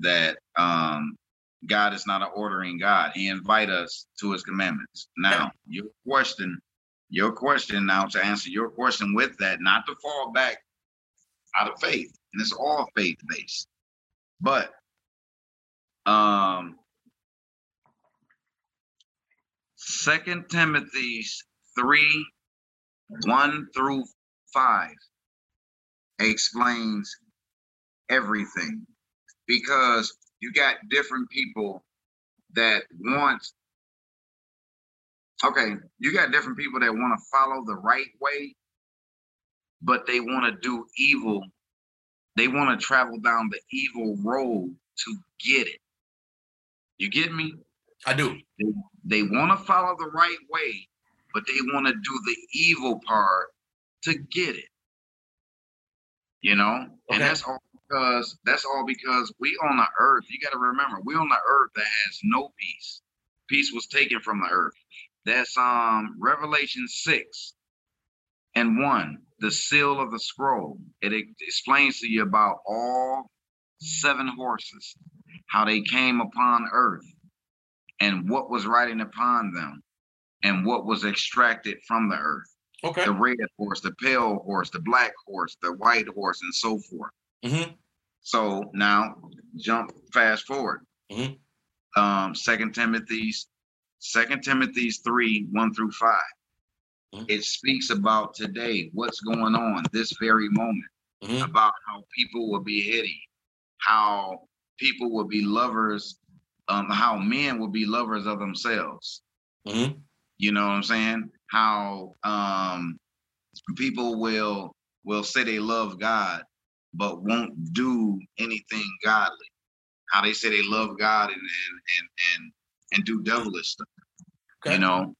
that um God is not an ordering God. He invite us to his commandments. Now, your question, your question now to answer your question with that, not to fall back out of faith. And it's all faith based. But um Second Timothy's 3, 1 through 5 explains everything because you got different people that want okay you got different people that want to follow the right way but they want to do evil. They want to travel down the evil road to get it you get me i do they, they want to follow the right way but they want to do the evil part to get it you know okay. and that's all because that's all because we on the earth. You got to remember, we on the earth that has no peace. Peace was taken from the earth. That's um Revelation six and one, the seal of the scroll. It, it explains to you about all seven horses, how they came upon earth, and what was riding upon them, and what was extracted from the earth. Okay. The red horse, the pale horse, the black horse, the white horse, and so forth. Mm-hmm. So now jump fast forward. Mm-hmm. Um, Second Timothy's, Second Timothy's three one through 5 mm-hmm. It speaks about today, what's going on this very moment, mm-hmm. about how people will be heady, how people will be lovers, um, how men will be lovers of themselves. Mm-hmm. You know what I'm saying? How um, people will will say they love God, but won't do anything godly. How they say they love God and and and and, and do devilish stuff. Okay. You know,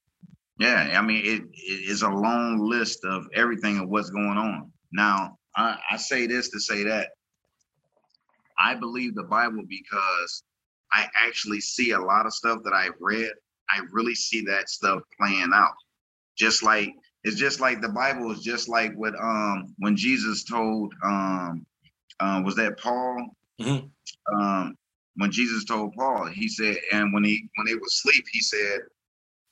yeah. I mean, it, it is a long list of everything of what's going on. Now, I, I say this to say that I believe the Bible because I actually see a lot of stuff that I've read. I really see that stuff playing out. Just like it's just like the Bible is just like what um when Jesus told um uh, was that Paul mm-hmm. um when Jesus told Paul he said and when he when they was asleep he said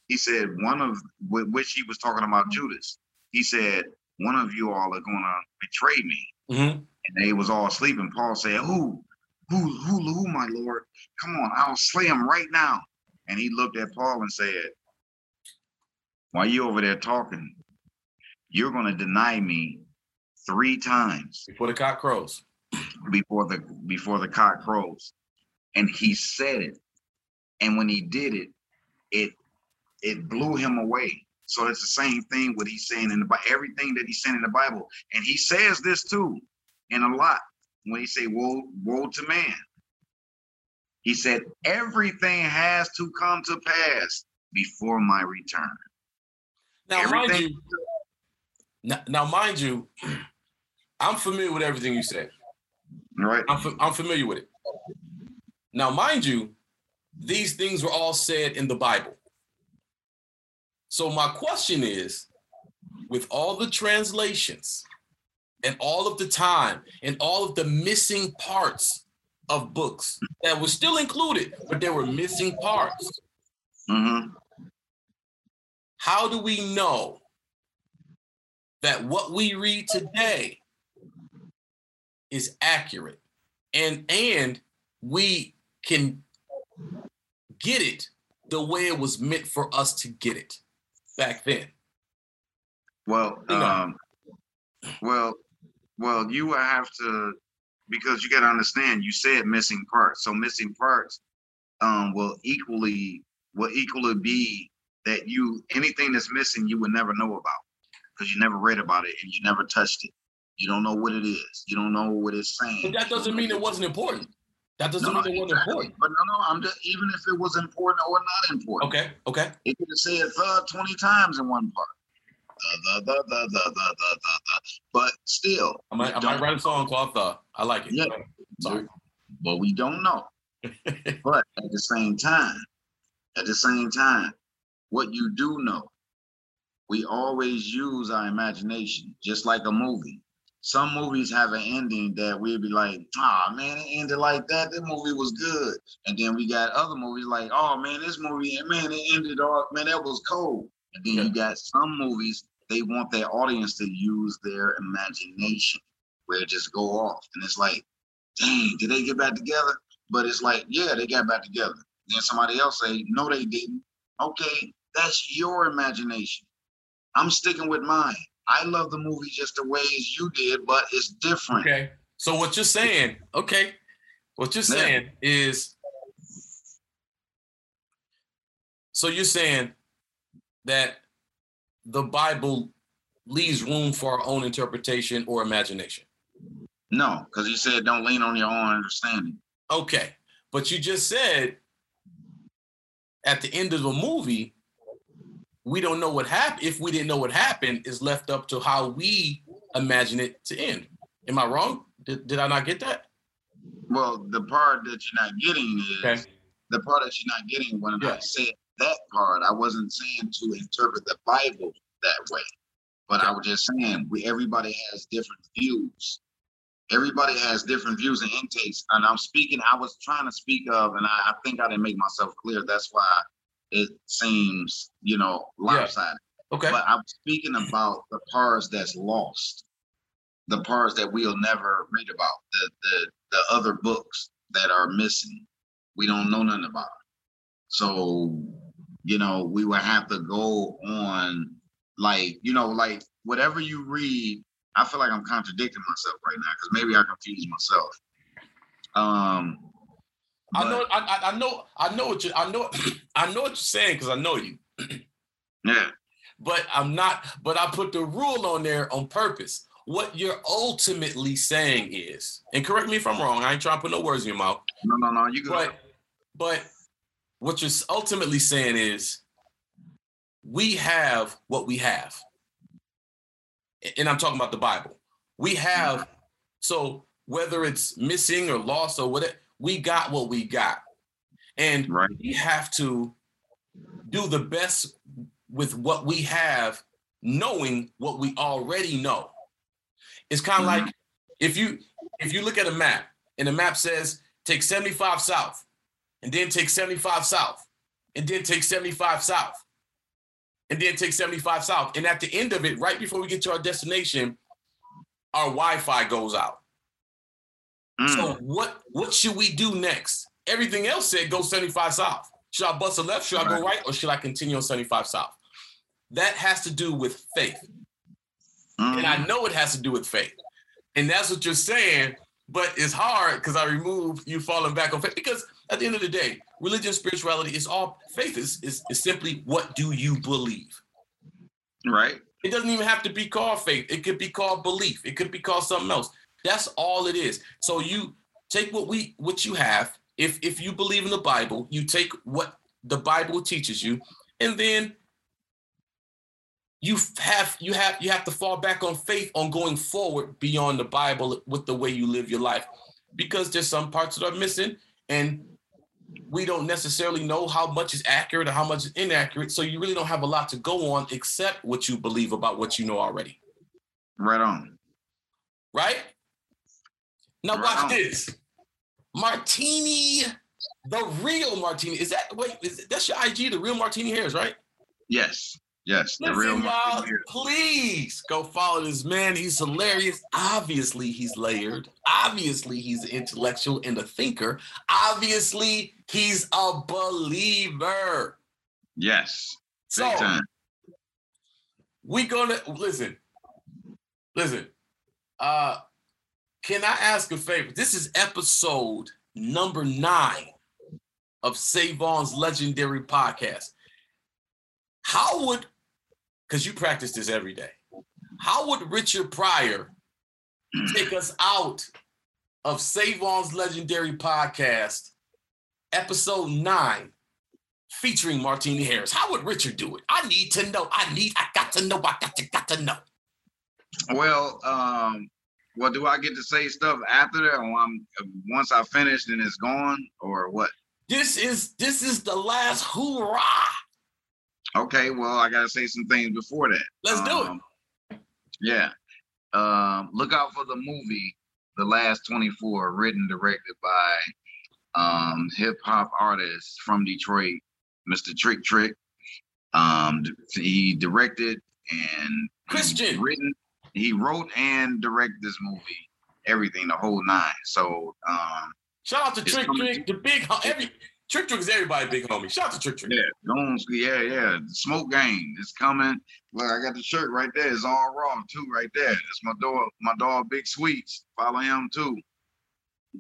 he said one of which he was talking about Judas he said one of you all are gonna betray me mm-hmm. And they was all sleeping Paul said who who who who my Lord? Come on I'll slay him right now. And he looked at Paul and said why you over there talking? You're going to deny me three times before the cock crows. Before the before the cock crows, and he said it, and when he did it, it it blew him away. So it's the same thing what he's saying in the Bible, everything that he's saying in the Bible, and he says this too, in a lot when he say woe woe to man. He said everything has to come to pass before my return. Now, everything, mind you, now, now, mind you, I'm familiar with everything you said. Right. I'm, I'm familiar with it. Now, mind you, these things were all said in the Bible. So my question is, with all the translations and all of the time and all of the missing parts of books that were still included, but there were missing parts. Mm-hmm. How do we know that what we read today is accurate and and we can get it the way it was meant for us to get it back then? Well, You know. um, well, well, you will have to because you got to understand. You said missing parts, so missing parts um, will equally will equally be that you anything that's missing you would never know about because you never read about it and you never touched it. You don't know what it is. You don't know what it's saying. But that doesn't mean it wasn't important. That doesn't No, mean it wasn't important. But no, no, I'm just even if it was important or not important. Okay, okay. It could have said the 20 times in one part. Da, da, da, but still, I might, I might write a song called "The." I like it. Yeah, Sorry. but we don't know. but at the same time, at the same time, what you do know, we always use our imagination, just like a movie. Some movies have an ending that we'd be like, ah, man, it ended like that. That movie was good. And then we got other movies like, oh, man, this movie, man, it ended off, man, that was cold. And then you got some movies, they want their audience to use their imagination, where it just go off. And it's like, dang, did they get back together? But it's like, yeah, they got back together. Then somebody else say, no, they didn't. Okay, that's your imagination. I'm sticking with mine. I love the movie just the way as you did, but it's different. Okay. So what you're saying, okay, what you're Yeah. saying is, so you're saying that the Bible leaves room for our own interpretation or imagination. No, because you said don't lean on your own understanding. Okay. But you just said at the end of the movie, we don't know what happened. If we didn't know what happened, is left up to how we imagine it to end. Am I wrong? Did, did I not get that? Well, the part that you're not getting is Okay. the part that you're not getting when I said that part. I wasn't saying to interpret the Bible that way, but I was just saying we everybody has different views. Everybody has different views and intakes, and I'm speaking. I was trying to speak of, and I, I think I didn't make myself clear. That's why it seems, you know, lopsided. Okay. But I'm speaking about the parts that's lost, the parts that we'll never read about, the the the other books that are missing. We don't know nothing about. So, you know, we would have to go on like, you know, like whatever you read. I feel like I'm contradicting myself right now because maybe I confuse myself. Um, I know, I, I- I know, I know what you, I know, I know what you're saying because I know you. Yeah, But I'm not. But I put the rule on there on purpose. What you're ultimately saying is, and correct me if I'm wrong. I ain't trying to put no words in your mouth. no, no, no, you good. But, but what you're ultimately saying is, we have what we have, and I'm talking about the Bible. We have, so whether it's missing or lost or whatever, we got what we got, and right. we have to do the best with what we have, knowing what we already know. It's kind of Mhm. like if you if you look at a map and the map says take 75 south, and then take 75 south, and then take 75 south, and then take 75 south, and at the end of it, right before we get to our destination, our Wi-Fi goes out. Mm. So what what should we do next? Everything else said go 75 south. Should I bust a left? Should I go right? Or should I continue on 75 south? That has to do with faith. Mhm. And I know it has to do with faith. And that's what you're saying, but it's hard because I remove you falling back on faith. Because at the end of the day, religion, spirituality is all faith is, is, is simply what do you believe? right. It doesn't even have to be called faith. It could be called belief. It could be called something else. That's all it is. So you take what we what you have. If if you believe in the Bible, you take what the Bible teaches you, and then you have you have you have to fall back on faith on going forward beyond the Bible with the way you live your life, because there's some parts that are missing, and we don't necessarily know how much is accurate or how much is inaccurate. So you really don't have a lot to go on except what you believe about what you know already. Right on. Right? Now Right watch on. this. Martini, the real Martini. Is that wait, is that's your IG, the real Martini Harris, right? Yes. Yes. The Listen, real y'all, please go follow this man. He's hilarious. Obviously, he's layered. Obviously, he's an intellectual and a thinker. Obviously, he's a believer. Yes. So Big time. we gonna listen. Listen. Uh can I ask a favor? This is episode number nine of Savon's legendary podcast. How would because you practice this every day, how would Richard Pryor take us out of Savon's legendary podcast, episode nine, featuring Martini Harris? How would Richard do it? I need to know. I need, I got to know. I got to, got to know. Well, um, well, do I get to say stuff after that, or I'm, once I finish, then it's gone, or what? This is this is the last hoorah. Okay, well, I gotta say some things before that. Let's do it. Um, Yeah. Um, look out for the movie, The Last 24, written, directed by um, hip hop artist from Detroit, Mr. Trick Trick. Um, he directed and Christian. written. He wrote and directed this movie, everything, the whole nine. So, um, Shout out to Trick Trick, the big every Trick Trick is everybody big homie. Shout out to Trick Trick. yeah, don't, yeah, yeah. The smoke game is coming. Look, I got the shirt right there. It's all raw too, right there. It's my dog, my dog, Big Sweets. Follow him too.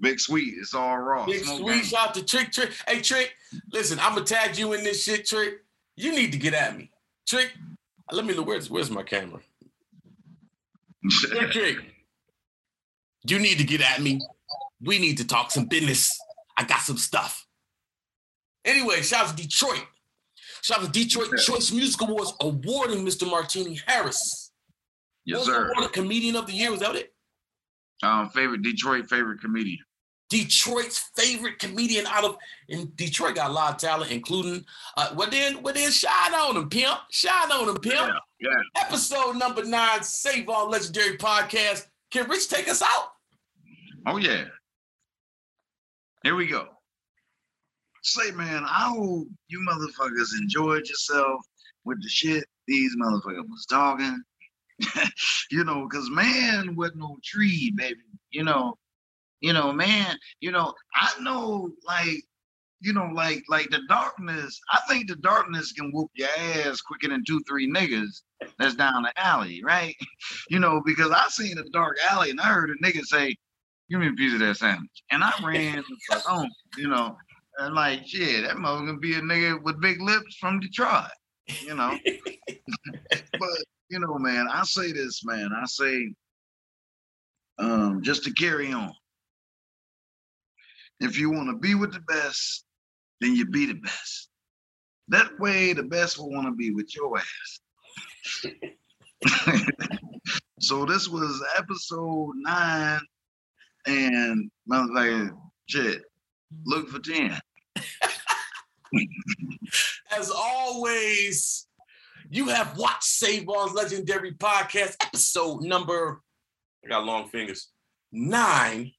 Big Sweet. It's all raw. Big Smoke sweet game. shout out to Trick Trick. Hey Trick, listen, I'm gonna tag you in this shit, Trick. You need to get at me. Trick, let me know where's where's my camera? Trick Trick. You need to get at me. We need to talk some business. I got some stuff. Anyway, shout out to Detroit. Shout out to Detroit. Choice Music Awards awarding Mr. Martini Harris. yes, sir. awarded Comedian of the Year. Was that it? Um, favorite Detroit favorite comedian. Detroit's favorite comedian out of in Detroit got a lot of talent, including uh well then well then shine on him, pimp. Shine on him, pimp. Yeah, yeah. Episode number nine, Savon Legendary Podcast. Can Rich take us out? Oh yeah. Here we go. Say, man, I hope you motherfuckers enjoyed yourself with the shit these motherfuckers was talking. you know, cause man wasn't no tree, baby. You know, you know, man, you know, I know like, you know, like like the darkness, I think the darkness can whoop your ass quicker than two, three niggas that's down the alley, right? You know, because I seen a dark alley and I heard a nigga say, give me a piece of that sandwich. And I ran home, you know, and like, shit, that mother gonna be a nigga with big lips from Detroit, you know. but, you know, man, I say this, man, I say, um, just to carry on. If you want to be with the best, then you be the best. That way, the best will want to be with your ass. so this was episode nine, and motherfucker, shit, look for ten. As always, you have watched Savon's Legendary Podcast, episode number, I got long fingers, nine. Is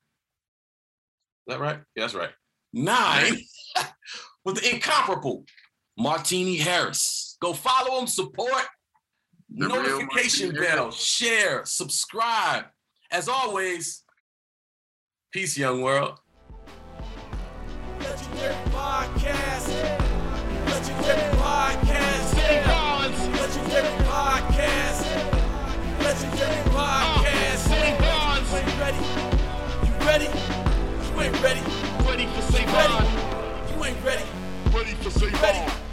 that right? Yeah, that's right. Nine with the incomparable Martini Harris. Go follow him, support, The notification bell, share, subscribe. As always, peace, young world. Legendary podcast. Legendary podcast. Legendary podcast. Legendary podcast. Let you ain't ready. You ready? You ain't ready. Ready for You ready? Savon. You ain't ready. Ready for Savon. Ready?